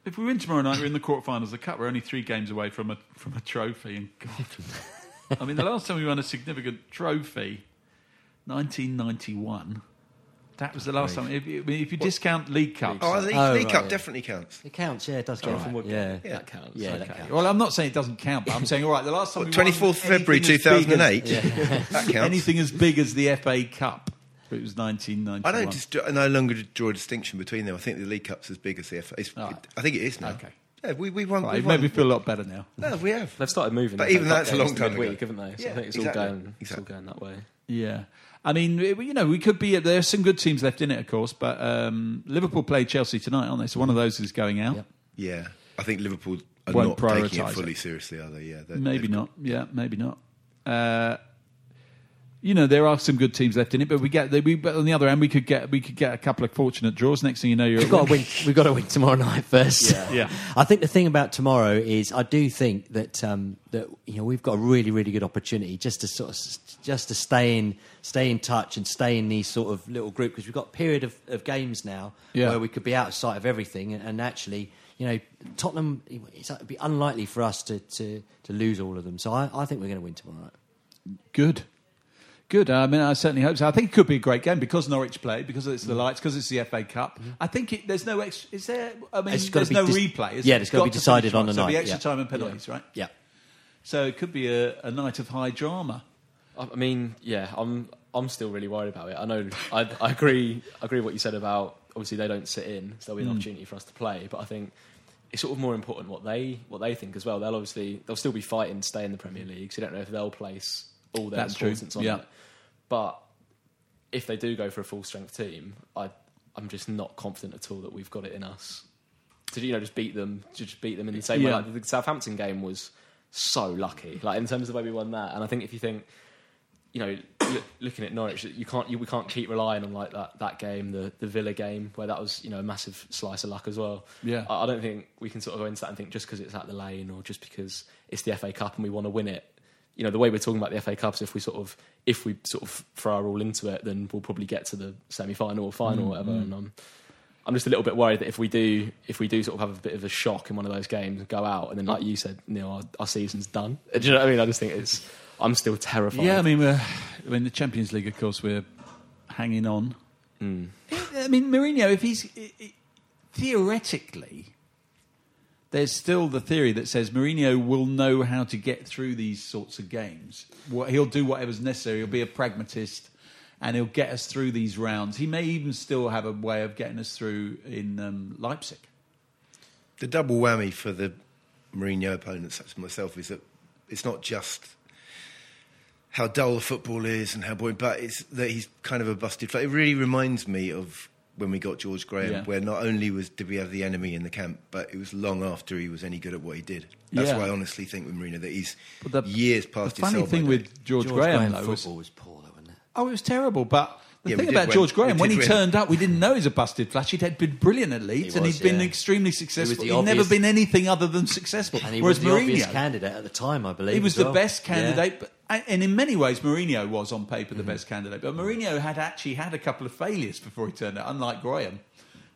[SPEAKER 1] if we win tomorrow night, we're in the quarterfinals of the cup. We're only three games away from a from a trophy. And God, I mean, the last time we won a significant trophy, 1991. That was the last time. If, you- I mean, if you discount league cups,
[SPEAKER 3] Oh, the League,
[SPEAKER 4] Oh,
[SPEAKER 3] League
[SPEAKER 4] right,
[SPEAKER 3] Cup
[SPEAKER 4] yeah.
[SPEAKER 3] definitely counts.
[SPEAKER 4] It counts, yeah, it does count.
[SPEAKER 2] From
[SPEAKER 4] yeah.
[SPEAKER 2] yeah, that counts.
[SPEAKER 4] Yeah, that counts.
[SPEAKER 1] Well, I'm not saying it doesn't count, but I'm saying all right. The last time we
[SPEAKER 3] Twenty fourth February
[SPEAKER 1] anything
[SPEAKER 3] two
[SPEAKER 1] as big as-
[SPEAKER 3] and. That counts.
[SPEAKER 1] anything as big as the FA Cup, it was 1991.
[SPEAKER 3] I don't just I no longer draw a distinction between them. I think the League Cup's as big as the FA. It's,
[SPEAKER 1] All right.
[SPEAKER 3] I think it is now.
[SPEAKER 1] Okay.
[SPEAKER 3] Yeah, we we won.
[SPEAKER 1] Right,
[SPEAKER 3] we
[SPEAKER 1] it
[SPEAKER 3] won.
[SPEAKER 1] made me feel a lot better now.
[SPEAKER 3] No, we have.
[SPEAKER 2] They've started moving.
[SPEAKER 3] But even
[SPEAKER 2] FA Cup
[SPEAKER 3] that's a long
[SPEAKER 2] to
[SPEAKER 3] time ago.
[SPEAKER 2] haven't they? So
[SPEAKER 3] Yeah,
[SPEAKER 2] I think it's
[SPEAKER 3] exactly,
[SPEAKER 2] all going, it's all going that way.
[SPEAKER 1] Yeah. I mean, it- you know, we could be. There's some good teams left in it, of course, but um, Liverpool play Chelsea tonight, aren't they? So one of those is going out.
[SPEAKER 4] Yep.
[SPEAKER 3] Yeah, I think Liverpool are
[SPEAKER 1] Won't
[SPEAKER 3] not taking it fully
[SPEAKER 1] it.
[SPEAKER 3] seriously, are they? Yeah, They're-
[SPEAKER 1] Maybe not. Yeah, maybe not. Uh, you know, there are some good teams left in it, but we get. We, but on the other hand, we could get we could get a couple of fortunate draws. Next thing you know, you're
[SPEAKER 4] We've got to win. We've got to win tomorrow night first.
[SPEAKER 2] Yeah.
[SPEAKER 1] Yeah.
[SPEAKER 4] I think the thing about tomorrow is I do think that um, that you know we've got a really really good opportunity just to sort of just to stay in stay in touch and stay in these sort of little group because we've got a period of, of games now
[SPEAKER 1] Yeah.
[SPEAKER 4] where we could be out of sight of everything and, and actually you know Tottenham it's, it'd be unlikely for us to, to, to lose all of them so I, I think we're going to win tomorrow.
[SPEAKER 1] Good. Good. I mean, I certainly hope so. I think it could be a great game because Norwich play, because it's the
[SPEAKER 4] Mm.
[SPEAKER 1] lights, because it's the FA Cup. I think it, there's no ex- Is there? I mean, there's no
[SPEAKER 4] dis-
[SPEAKER 1] replay. is
[SPEAKER 4] yeah,
[SPEAKER 1] there?
[SPEAKER 4] it's gotta be
[SPEAKER 1] got to
[SPEAKER 4] decided on
[SPEAKER 1] right.
[SPEAKER 4] the
[SPEAKER 1] so
[SPEAKER 4] night,
[SPEAKER 1] the extra
[SPEAKER 4] yeah.
[SPEAKER 1] time and penalties, right?
[SPEAKER 4] Yeah.
[SPEAKER 1] So it could be a, a night of high drama.
[SPEAKER 2] I I mean, yeah, I'm I'm still really worried about it. I know I, I agree I agree what you said about obviously they don't sit in, so there'll be an opportunity for us to play. But I think it's sort of more important what they what they think as well. They'll obviously they'll still be fighting to stay in the Premier League, so you don't know if they'll place all their
[SPEAKER 1] That's true,
[SPEAKER 2] importance on
[SPEAKER 1] yeah.
[SPEAKER 2] it. But if they do go for a full strength team, I I'm just not confident at all that we've got it in us to you know just beat them, to just beat them in the same way. Like the Southampton game was so lucky, like in terms of the way we won that. And I think if you think, you know, look, looking at Norwich, you can't you, we can't keep relying on like that that game, the the Villa game, where that was you know a massive slice of luck as well.
[SPEAKER 1] Yeah.
[SPEAKER 2] I, I don't think we can sort of go into that and think just because it's at the lane or just because it's the FA Cup and we want to win it. You know, the way we're talking about the FA Cups, if we sort of if we sort of throw our all into it, then we'll probably get to the semi final or final or whatever. And um, I'm just a little bit worried that if we do, if we do sort of have a bit of a shock in one of those games and go out, and then like you said, Neil, our, our season's done. Do you know what I mean? I just think it's. I'm still terrified.
[SPEAKER 1] Yeah, I mean, we're, I mean, the Champions League, of course, we're hanging on.
[SPEAKER 2] Mm.
[SPEAKER 1] I mean, Mourinho, if he's i- i- theoretically, there's still the theory that says Mourinho will know how to get through these sorts of games. He'll do whatever's necessary. He'll be a pragmatist, and he'll get us through these rounds. He may even still have a way of getting us through in um, Leipzig.
[SPEAKER 3] The double whammy for the Mourinho opponents, such as myself, is that it's not just how dull the football is and how boring, but it's that he's kind of a busted. It really reminds me of when we got George Graham,
[SPEAKER 1] Yeah.
[SPEAKER 3] where not only was did we have the enemy in the camp, but it was long after he was any good at what he did. That's
[SPEAKER 1] Yeah.
[SPEAKER 3] why I honestly think with Mourinho that he's
[SPEAKER 1] But the-
[SPEAKER 3] years past
[SPEAKER 1] The
[SPEAKER 3] his
[SPEAKER 1] funny
[SPEAKER 3] sell-by
[SPEAKER 1] thing with George,
[SPEAKER 4] George
[SPEAKER 1] Graham,
[SPEAKER 4] Graham
[SPEAKER 1] though, was
[SPEAKER 4] was poor though wasn't it
[SPEAKER 1] Oh, it was terrible. But the
[SPEAKER 3] Yeah,
[SPEAKER 1] thing about
[SPEAKER 3] win.
[SPEAKER 1] George Graham, when he
[SPEAKER 3] win.
[SPEAKER 1] turned up, we didn't know he was a busted flash. He'd had been brilliant at Leeds,
[SPEAKER 4] He
[SPEAKER 1] and he'd been
[SPEAKER 4] yeah.
[SPEAKER 1] extremely successful.
[SPEAKER 4] the
[SPEAKER 1] He'd never been anything other than successful.
[SPEAKER 4] and he
[SPEAKER 1] Whereas
[SPEAKER 4] was the obvious candidate at the time I believe
[SPEAKER 1] he was
[SPEAKER 4] as
[SPEAKER 1] the
[SPEAKER 4] well.
[SPEAKER 1] best
[SPEAKER 4] Yeah.
[SPEAKER 1] candidate, but, and in many ways, Mourinho was on paper
[SPEAKER 4] Mm-hmm.
[SPEAKER 1] the best candidate. But Mourinho had actually had a couple of failures before he turned up, unlike Graham.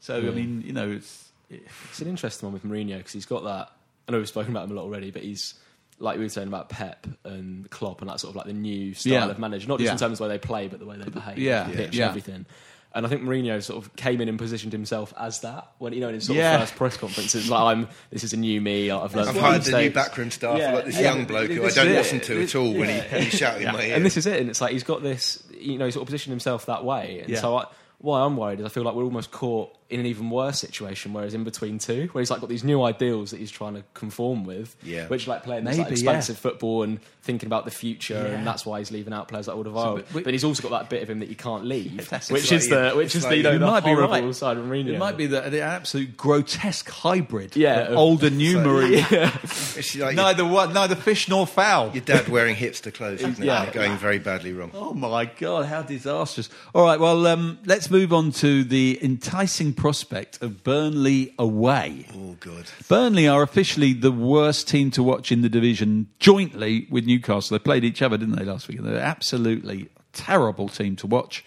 [SPEAKER 1] So I mean, you know, it's
[SPEAKER 2] It's an interesting one with Mourinho because he's got that. I know we've spoken about him a lot already, but he's like we were saying about Pep and Klopp and that sort of like the new style
[SPEAKER 1] Yeah.
[SPEAKER 2] of manager, not just
[SPEAKER 1] Yeah.
[SPEAKER 2] in terms of the way they play, but the way they behave,
[SPEAKER 1] Yeah.
[SPEAKER 2] the pitch,
[SPEAKER 1] Yeah.
[SPEAKER 2] and everything. And I think Mourinho sort of came in and positioned himself as that when you know in his sort
[SPEAKER 1] Yeah.
[SPEAKER 2] of first press conferences, like I'm. This is a new me. I've learned.
[SPEAKER 3] I've
[SPEAKER 2] from
[SPEAKER 3] hired the new backroom staff.
[SPEAKER 2] Yeah,
[SPEAKER 3] I've this
[SPEAKER 2] yeah.
[SPEAKER 3] young bloke who I don't
[SPEAKER 2] it.
[SPEAKER 3] listen to at all when he, when he's shouting in my ear.
[SPEAKER 2] And this is it. And it's like he's got this, you know, he sort of positioned himself that way. And
[SPEAKER 1] Yeah.
[SPEAKER 2] so I, why I'm worried is I feel like we're almost caught in an even worse situation, whereas in between two, where he's like got these new ideals that he's trying to conform with,
[SPEAKER 3] Yeah.
[SPEAKER 2] which like playing this like,
[SPEAKER 1] Maybe, yeah.
[SPEAKER 2] football and thinking about the future,
[SPEAKER 1] Yeah.
[SPEAKER 2] and that's why he's leaving out players like Alderweireld.
[SPEAKER 1] but
[SPEAKER 2] but,
[SPEAKER 1] we-
[SPEAKER 2] he's also got that bit of him that you can't leave,
[SPEAKER 1] That's
[SPEAKER 2] which is
[SPEAKER 3] you-
[SPEAKER 2] the which is
[SPEAKER 3] like
[SPEAKER 2] the you know the
[SPEAKER 1] might be
[SPEAKER 2] horrible
[SPEAKER 1] right.
[SPEAKER 2] side of Mourinho.
[SPEAKER 1] It might be the, the absolute grotesque hybrid.
[SPEAKER 2] Yeah,
[SPEAKER 1] of
[SPEAKER 2] of-
[SPEAKER 1] old and new Mourinho.
[SPEAKER 3] It's like your,
[SPEAKER 1] Neither one, neither fish nor fowl.
[SPEAKER 3] your dad wearing hipster clothes, isn't?
[SPEAKER 2] Yeah.
[SPEAKER 3] It going very badly wrong.
[SPEAKER 1] Oh my God, how disastrous. All right, well, um, let's move on to the enticing prospect of Burnley away.
[SPEAKER 3] Oh, God.
[SPEAKER 1] Burnley are officially the worst team to watch in the division jointly with Newcastle. They played each other, didn't they, last week? They're absolutely terrible team to watch.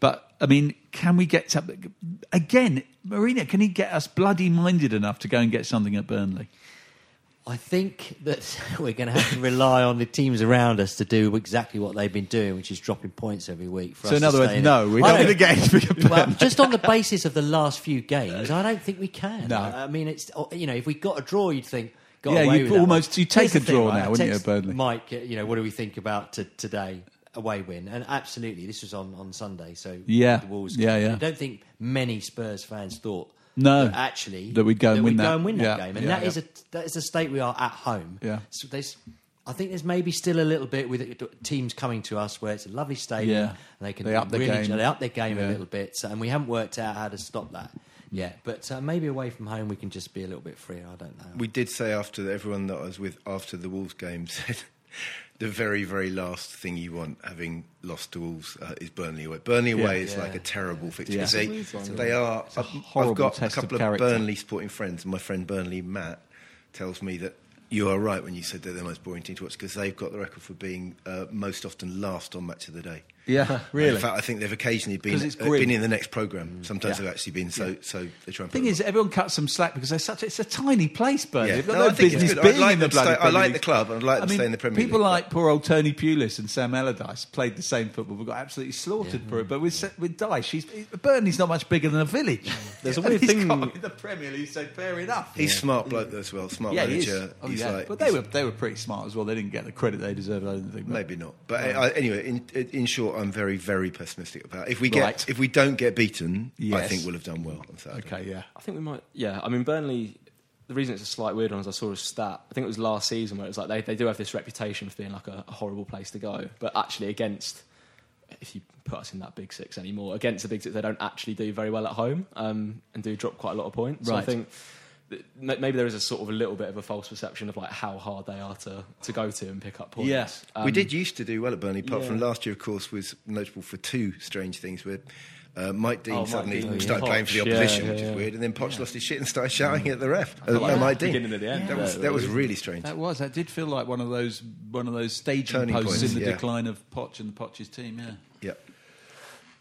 [SPEAKER 1] But, I mean, can we get something? Again, Mourinho, can he get us bloody minded enough to go and get something at Burnley?
[SPEAKER 4] I think that we're going to have to rely on the teams around us to do exactly what they've been doing, which is dropping points every week. For
[SPEAKER 1] So, in other words, no, we're not
[SPEAKER 4] don't-
[SPEAKER 1] going to get anything at
[SPEAKER 4] well, just on the basis of the last few games, I don't think we can.
[SPEAKER 1] No.
[SPEAKER 4] I mean, it's you know, if we got a draw, you'd think. Got
[SPEAKER 1] Yeah,
[SPEAKER 4] with
[SPEAKER 1] almost- you'd take
[SPEAKER 4] Here's
[SPEAKER 1] a
[SPEAKER 4] the thing,
[SPEAKER 1] draw
[SPEAKER 4] right?
[SPEAKER 1] now, wouldn't you, Burnley?
[SPEAKER 4] Mike, uh, you know, what do we think about to, today away win? And absolutely, this was on, on Sunday, so
[SPEAKER 1] Yeah.
[SPEAKER 4] the Wolves.
[SPEAKER 1] Yeah, yeah.
[SPEAKER 4] I don't think many Spurs fans thought.
[SPEAKER 1] No.
[SPEAKER 4] that actually
[SPEAKER 1] That we'd go and
[SPEAKER 4] that
[SPEAKER 1] win
[SPEAKER 4] we'd
[SPEAKER 1] that.
[SPEAKER 4] go and win that
[SPEAKER 1] Yeah,
[SPEAKER 4] game, and
[SPEAKER 1] yeah,
[SPEAKER 4] that is
[SPEAKER 1] yeah.
[SPEAKER 4] a that is the state we are at home.
[SPEAKER 1] Yeah.
[SPEAKER 4] So there's, I think there's maybe still a little bit with it, teams coming to us where it's a lovely stadium
[SPEAKER 1] Yeah.
[SPEAKER 4] and they can
[SPEAKER 1] They up their
[SPEAKER 4] really
[SPEAKER 1] game.
[SPEAKER 4] they up their game
[SPEAKER 1] Yeah.
[SPEAKER 4] a little bit, so, and we haven't worked out how to stop that yet. But uh, maybe away from home we can just be a little bit freer. I don't know.
[SPEAKER 3] We did say after everyone that I was with after the Wolves game said the very, very last thing you want, having lost to Wolves, uh, is Burnley away. Burnley away is
[SPEAKER 4] Yeah.
[SPEAKER 3] like a terrible fixture.
[SPEAKER 1] Yeah.
[SPEAKER 3] They, they are.
[SPEAKER 1] a
[SPEAKER 3] I've, I've got a
[SPEAKER 1] test of
[SPEAKER 3] couple of. Burnley sporting friends. and My friend Burnley Matt tells me that you are right when you said they're the most boring team to watch because they've got the record for being uh, most often last on match of the day.
[SPEAKER 1] Yeah, really.
[SPEAKER 3] In fact, I think they've occasionally been
[SPEAKER 1] 'Cause it's
[SPEAKER 3] uh, been in the next program. Sometimes
[SPEAKER 1] Yeah.
[SPEAKER 3] they've actually been. So, so they try and.
[SPEAKER 1] thing is,
[SPEAKER 3] them
[SPEAKER 1] everyone cuts some slack because they're such. It's a tiny place, Burnley.
[SPEAKER 3] Yeah.
[SPEAKER 1] They've got
[SPEAKER 3] No,
[SPEAKER 1] no,
[SPEAKER 3] I
[SPEAKER 1] business being
[SPEAKER 3] like
[SPEAKER 1] in the
[SPEAKER 3] them
[SPEAKER 1] bloody
[SPEAKER 3] stay- I like the club. I'd like them
[SPEAKER 1] I
[SPEAKER 3] to
[SPEAKER 1] mean,
[SPEAKER 3] stay in the Premier
[SPEAKER 1] People
[SPEAKER 3] League,
[SPEAKER 1] like poor old Tony Pulis and Sam Allardyce played the same football, We got absolutely slaughtered for it. But with with Dyche, she's Burnley's not much bigger than a village.
[SPEAKER 2] There's a
[SPEAKER 1] And
[SPEAKER 2] weird
[SPEAKER 1] he's
[SPEAKER 2] thing-
[SPEAKER 1] got in the Premier League, so fair enough.
[SPEAKER 3] He's smart bloke as well. Smart
[SPEAKER 1] yeah, he is.
[SPEAKER 3] manager.
[SPEAKER 1] Oh, yeah. but they were they were pretty smart as well. They didn't get the credit they deserved. I don't think.
[SPEAKER 3] Maybe not, but anyway. In, in short, I'm very, very pessimistic about. It. If we get,
[SPEAKER 1] Right.
[SPEAKER 3] if we don't get beaten, I think we'll have done well. on
[SPEAKER 1] Okay, yeah.
[SPEAKER 2] I think we might. Yeah, I mean Burnley. The reason it's a slight weird one is I saw a stat. I think it was last season where it was like they, they do have this reputation for being like a, a horrible place to go, but actually against if you put us in that big six anymore against the big six, they don't actually do very well at home um, and do drop quite a lot of points. So I
[SPEAKER 1] Right.
[SPEAKER 2] think that ma- maybe there is a sort of a little bit of a false perception of like how hard they are to, to go to and pick up points.
[SPEAKER 1] Yeah.
[SPEAKER 2] Um,
[SPEAKER 3] we did used to do well at Burnley. Apart
[SPEAKER 2] yeah.
[SPEAKER 3] from last year, of course, was notable for two strange things. Where uh, Mike Dean
[SPEAKER 2] Oh, Mike
[SPEAKER 3] suddenly
[SPEAKER 2] Dean, yeah.
[SPEAKER 3] started playing for the
[SPEAKER 2] Poch, yeah,
[SPEAKER 3] opposition,
[SPEAKER 2] yeah,
[SPEAKER 3] which
[SPEAKER 2] yeah.
[SPEAKER 3] is weird, and then Poch lost his shit and started shouting at the ref. Uh,
[SPEAKER 2] like
[SPEAKER 3] no,
[SPEAKER 2] that
[SPEAKER 3] Mike Dean.
[SPEAKER 2] beginning at the end.
[SPEAKER 3] That was that was really strange.
[SPEAKER 1] That was. That did feel like one of those one of those staging
[SPEAKER 3] Turning
[SPEAKER 1] posts
[SPEAKER 3] points,
[SPEAKER 1] in the
[SPEAKER 3] yeah.
[SPEAKER 1] decline of Poch and the Poch's team. Yeah.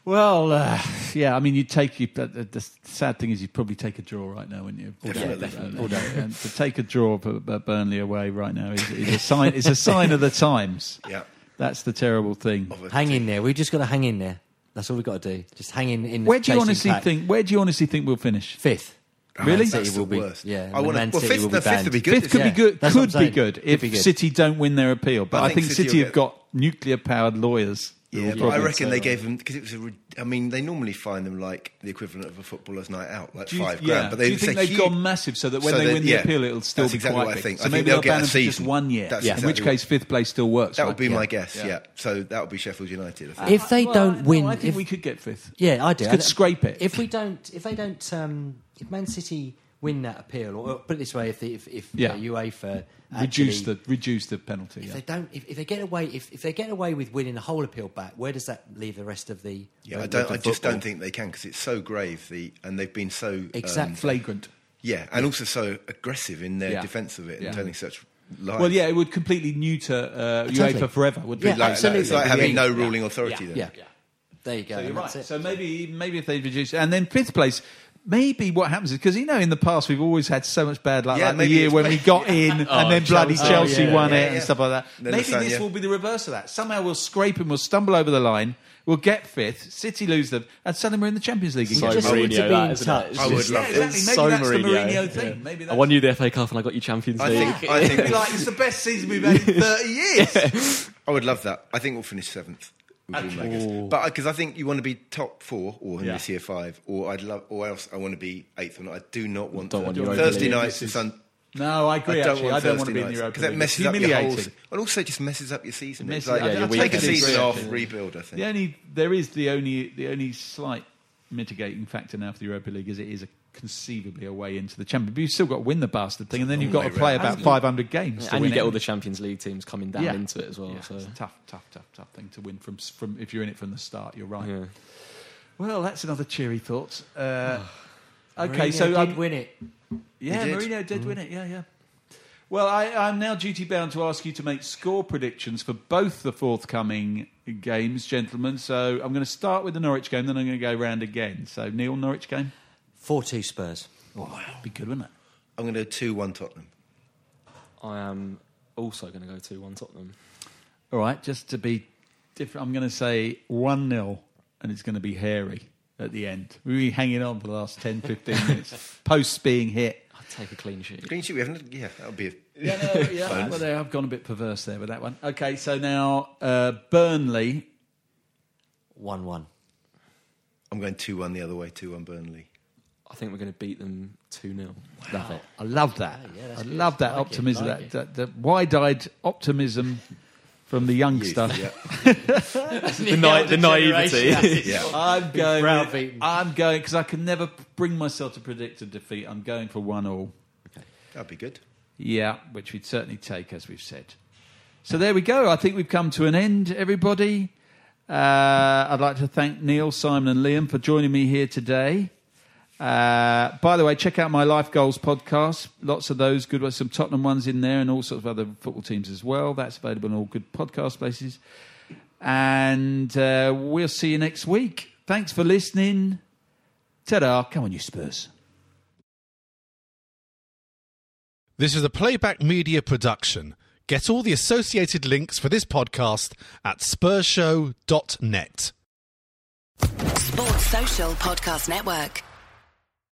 [SPEAKER 3] Yeah.
[SPEAKER 1] Well, uh, yeah. I mean, you take you. But the, the sad thing is, you'd probably take a draw right now, wouldn't you?
[SPEAKER 3] Definitely.
[SPEAKER 1] All day. And to take a draw for for Burnley away right now is, is a sign. Is a sign of the times.
[SPEAKER 3] Yeah.
[SPEAKER 1] That's the terrible thing.
[SPEAKER 4] Hang
[SPEAKER 3] team.
[SPEAKER 4] in there. We've just got to hang in there. That's all we've got to do. Just hang in. in
[SPEAKER 1] Where do you honestly
[SPEAKER 4] pack.
[SPEAKER 1] think? Where do you honestly think we'll finish?
[SPEAKER 4] Fifth.
[SPEAKER 1] Really?
[SPEAKER 4] Man City
[SPEAKER 3] That's
[SPEAKER 4] will
[SPEAKER 3] the
[SPEAKER 4] be.
[SPEAKER 3] worst.
[SPEAKER 4] Yeah,
[SPEAKER 3] I wanna- well, fifth-
[SPEAKER 4] will be
[SPEAKER 3] no, fifth
[SPEAKER 4] banned.
[SPEAKER 3] would be good.
[SPEAKER 1] Fifth could
[SPEAKER 4] Yeah,
[SPEAKER 1] be good.
[SPEAKER 4] that's
[SPEAKER 1] Could be good if
[SPEAKER 4] be good.
[SPEAKER 1] City don't win their appeal. But
[SPEAKER 3] I
[SPEAKER 1] I,
[SPEAKER 3] think
[SPEAKER 1] think
[SPEAKER 3] City
[SPEAKER 1] City have got nuclear-powered lawyers. Who
[SPEAKER 3] Yeah, but I reckon they gave them because it was a. rid- I mean, they normally find them like the equivalent of a footballer's night out, like
[SPEAKER 1] you,
[SPEAKER 3] five
[SPEAKER 1] yeah.
[SPEAKER 3] grand. But they,
[SPEAKER 1] Do you think they've
[SPEAKER 3] huge-
[SPEAKER 1] gone massive so that when
[SPEAKER 3] so
[SPEAKER 1] they
[SPEAKER 3] that-
[SPEAKER 1] win the appeal, it'll still
[SPEAKER 3] that's
[SPEAKER 1] be
[SPEAKER 3] exactly
[SPEAKER 1] quite
[SPEAKER 3] what I
[SPEAKER 1] big?
[SPEAKER 3] think.
[SPEAKER 1] So
[SPEAKER 3] I
[SPEAKER 1] maybe
[SPEAKER 3] think they'll
[SPEAKER 1] they'll
[SPEAKER 3] get
[SPEAKER 1] ban
[SPEAKER 3] a
[SPEAKER 1] them for just one year.
[SPEAKER 3] That's
[SPEAKER 1] in
[SPEAKER 3] exactly
[SPEAKER 1] which case, fifth place still works.
[SPEAKER 3] That
[SPEAKER 1] right?
[SPEAKER 3] would be
[SPEAKER 1] Yeah.
[SPEAKER 3] my guess.
[SPEAKER 1] Yeah.
[SPEAKER 3] Yeah. So that would be Sheffield United. I think.
[SPEAKER 4] If they
[SPEAKER 1] Well,
[SPEAKER 4] don't
[SPEAKER 1] no,
[SPEAKER 4] win,
[SPEAKER 1] I think
[SPEAKER 4] if,
[SPEAKER 1] we could get fifth.
[SPEAKER 4] yeah, I do.
[SPEAKER 1] Could scrape it.
[SPEAKER 4] If we don't, if they don't, um, if Man City win that appeal, or put it this way, if the, if, if
[SPEAKER 1] Yeah.
[SPEAKER 4] uh, UEFA
[SPEAKER 1] reduce the reduce the penalty.
[SPEAKER 4] If
[SPEAKER 1] Yeah.
[SPEAKER 4] they don't, if, if they get away, if, if they get away with winning the whole appeal back, where does that leave the rest of the?
[SPEAKER 3] Yeah,
[SPEAKER 4] the-
[SPEAKER 3] I don't. I just
[SPEAKER 4] football?
[SPEAKER 3] don't think they can because it's so grave. The and they've been so um,
[SPEAKER 1] Flagrant.
[SPEAKER 3] yeah, and also so aggressive in their
[SPEAKER 1] Yeah.
[SPEAKER 3] defence of it
[SPEAKER 1] Yeah.
[SPEAKER 3] and telling such lies.
[SPEAKER 1] Well, yeah, it would completely neuter uh,
[SPEAKER 4] Totally.
[SPEAKER 1] UEFA forever. Would
[SPEAKER 4] Yeah,
[SPEAKER 1] be
[SPEAKER 3] like,
[SPEAKER 4] absolutely.
[SPEAKER 3] It's like having no
[SPEAKER 4] Yeah.
[SPEAKER 3] ruling authority.
[SPEAKER 4] Yeah,
[SPEAKER 3] then.
[SPEAKER 4] yeah. There you go.
[SPEAKER 1] So you're right.
[SPEAKER 4] it.
[SPEAKER 1] So maybe maybe if they reduce, and then fifth place, maybe what happens is because you know in the past we've always had so much bad luck,
[SPEAKER 3] Yeah,
[SPEAKER 1] like the year when we got oh, in and
[SPEAKER 2] Oh,
[SPEAKER 1] then bloody
[SPEAKER 2] Chelsea.
[SPEAKER 1] Chelsea
[SPEAKER 2] Oh, yeah.
[SPEAKER 1] won
[SPEAKER 3] Yeah,
[SPEAKER 1] it
[SPEAKER 3] yeah.
[SPEAKER 1] and stuff like that.
[SPEAKER 3] Then
[SPEAKER 1] maybe
[SPEAKER 3] sun,
[SPEAKER 1] this
[SPEAKER 3] yeah.
[SPEAKER 1] will be the reverse of that. Somehow we'll scrape and we'll stumble over the line. We'll get fifth. City lose them, and suddenly we're in the Champions League
[SPEAKER 2] So
[SPEAKER 1] again.
[SPEAKER 4] just need to
[SPEAKER 2] Mourinho,
[SPEAKER 4] be
[SPEAKER 2] that,
[SPEAKER 4] in
[SPEAKER 2] isn't
[SPEAKER 4] touch.
[SPEAKER 2] it?
[SPEAKER 3] I would love
[SPEAKER 1] yeah,
[SPEAKER 3] it.
[SPEAKER 1] exactly. Maybe
[SPEAKER 2] so
[SPEAKER 1] that's the
[SPEAKER 2] Mourinho.
[SPEAKER 1] Mourinho thing.
[SPEAKER 2] Yeah.
[SPEAKER 1] Maybe
[SPEAKER 2] I won you the FA Cup and I got you Champions
[SPEAKER 3] I
[SPEAKER 2] League.
[SPEAKER 3] think, I
[SPEAKER 1] It'd
[SPEAKER 3] think
[SPEAKER 1] like it's the best season we've had in thirty years.
[SPEAKER 3] I would love that. I think we'll finish seventh. But because I think you want to be top four, or in
[SPEAKER 2] Yeah.
[SPEAKER 3] this year five, or I'd love, or else I want to be eighth. Or not. I do not want
[SPEAKER 2] Don't
[SPEAKER 3] to.
[SPEAKER 2] want
[SPEAKER 3] Thursday nights and Sun.
[SPEAKER 1] No, I agree.
[SPEAKER 3] I don't
[SPEAKER 1] actually,
[SPEAKER 3] want
[SPEAKER 1] I don't want to be in the Europa
[SPEAKER 3] 'cause that messes up your whole, and also just messes up your season.
[SPEAKER 1] Messes-
[SPEAKER 3] It's like
[SPEAKER 2] Yeah, your
[SPEAKER 1] take a
[SPEAKER 3] season off, rebuild. I think.
[SPEAKER 1] The only there is the only the only slight mitigating factor now for the Europa League is it is a conceivably a way into the Champions. But you've still got to win the bastard thing, and then you've got to play about 500 games. to
[SPEAKER 2] and you get
[SPEAKER 1] it.
[SPEAKER 2] all the Champions League teams coming down
[SPEAKER 1] Yeah.
[SPEAKER 2] into it as well.
[SPEAKER 1] Yeah,
[SPEAKER 2] so
[SPEAKER 1] it's a tough, tough, tough, tough thing to win from from if you're in it from the start. You're right.
[SPEAKER 2] yeah.
[SPEAKER 1] Well, that's another cheery thought. Uh, okay,
[SPEAKER 4] Mourinho
[SPEAKER 1] so
[SPEAKER 4] did
[SPEAKER 1] um,
[SPEAKER 4] win it.
[SPEAKER 1] yeah,
[SPEAKER 3] He did.
[SPEAKER 1] Mourinho did win it. Yeah, yeah. Well, I, I'm now duty bound to ask you to make score predictions for both the forthcoming games, gentlemen. So I'm going to start with the Norwich game, then I'm going to go round again. So Neil, Norwich game.
[SPEAKER 4] 4 2 Spurs.
[SPEAKER 1] Oh, that'd be good, wouldn't it?
[SPEAKER 3] I'm going to go two-one Tottenham.
[SPEAKER 2] I am also going to go 2 1 Tottenham.
[SPEAKER 1] All right, just to be different, I'm going to say 1 0, and it's going to be hairy at the end. We've been hanging on for the last 10, 15 minutes, posts being hit.
[SPEAKER 2] I'd take a clean sheet.
[SPEAKER 3] Clean sheet. We haven't. Yeah, that would be. A,
[SPEAKER 1] Yeah, no, yeah. well, there, I've gone a bit perverse there with that one. Okay, so now uh, Burnley.
[SPEAKER 4] 1 1.
[SPEAKER 3] I'm going two-one the other way. Two-one Burnley.
[SPEAKER 2] I think we're going to beat them 2 0. Love it.
[SPEAKER 1] I love that.
[SPEAKER 4] yeah, that's
[SPEAKER 1] I
[SPEAKER 4] good.
[SPEAKER 1] love that
[SPEAKER 4] Like it,
[SPEAKER 1] optimism,
[SPEAKER 4] like
[SPEAKER 1] that, that, that wide-eyed optimism from the youngster.
[SPEAKER 3] Yeah.
[SPEAKER 2] The, na- the naivety.
[SPEAKER 3] yeah.
[SPEAKER 1] I'm going.
[SPEAKER 4] Browbeaten.
[SPEAKER 1] I'm going because I can never bring myself to predict a defeat. I'm going for one all.
[SPEAKER 3] That'd be good.
[SPEAKER 1] Yeah, which we'd certainly take, as we've said. So there we go. I think we've come to an end, everybody. Uh, I'd like to thank Neil, Simon, and Liam for joining me here today. Uh, by the way, check out my Life Goals podcast. Lots of those good ones, some Tottenham ones in there, and all sorts of other football teams as well. That's available in all good podcast places. And uh, we'll see you next week. Thanks for listening. Ta-da! Come on, you Spurs.
[SPEAKER 5] This is a playback media production. Get all the associated links for this podcast at spursshow.net.
[SPEAKER 6] Sports Social Podcast Network.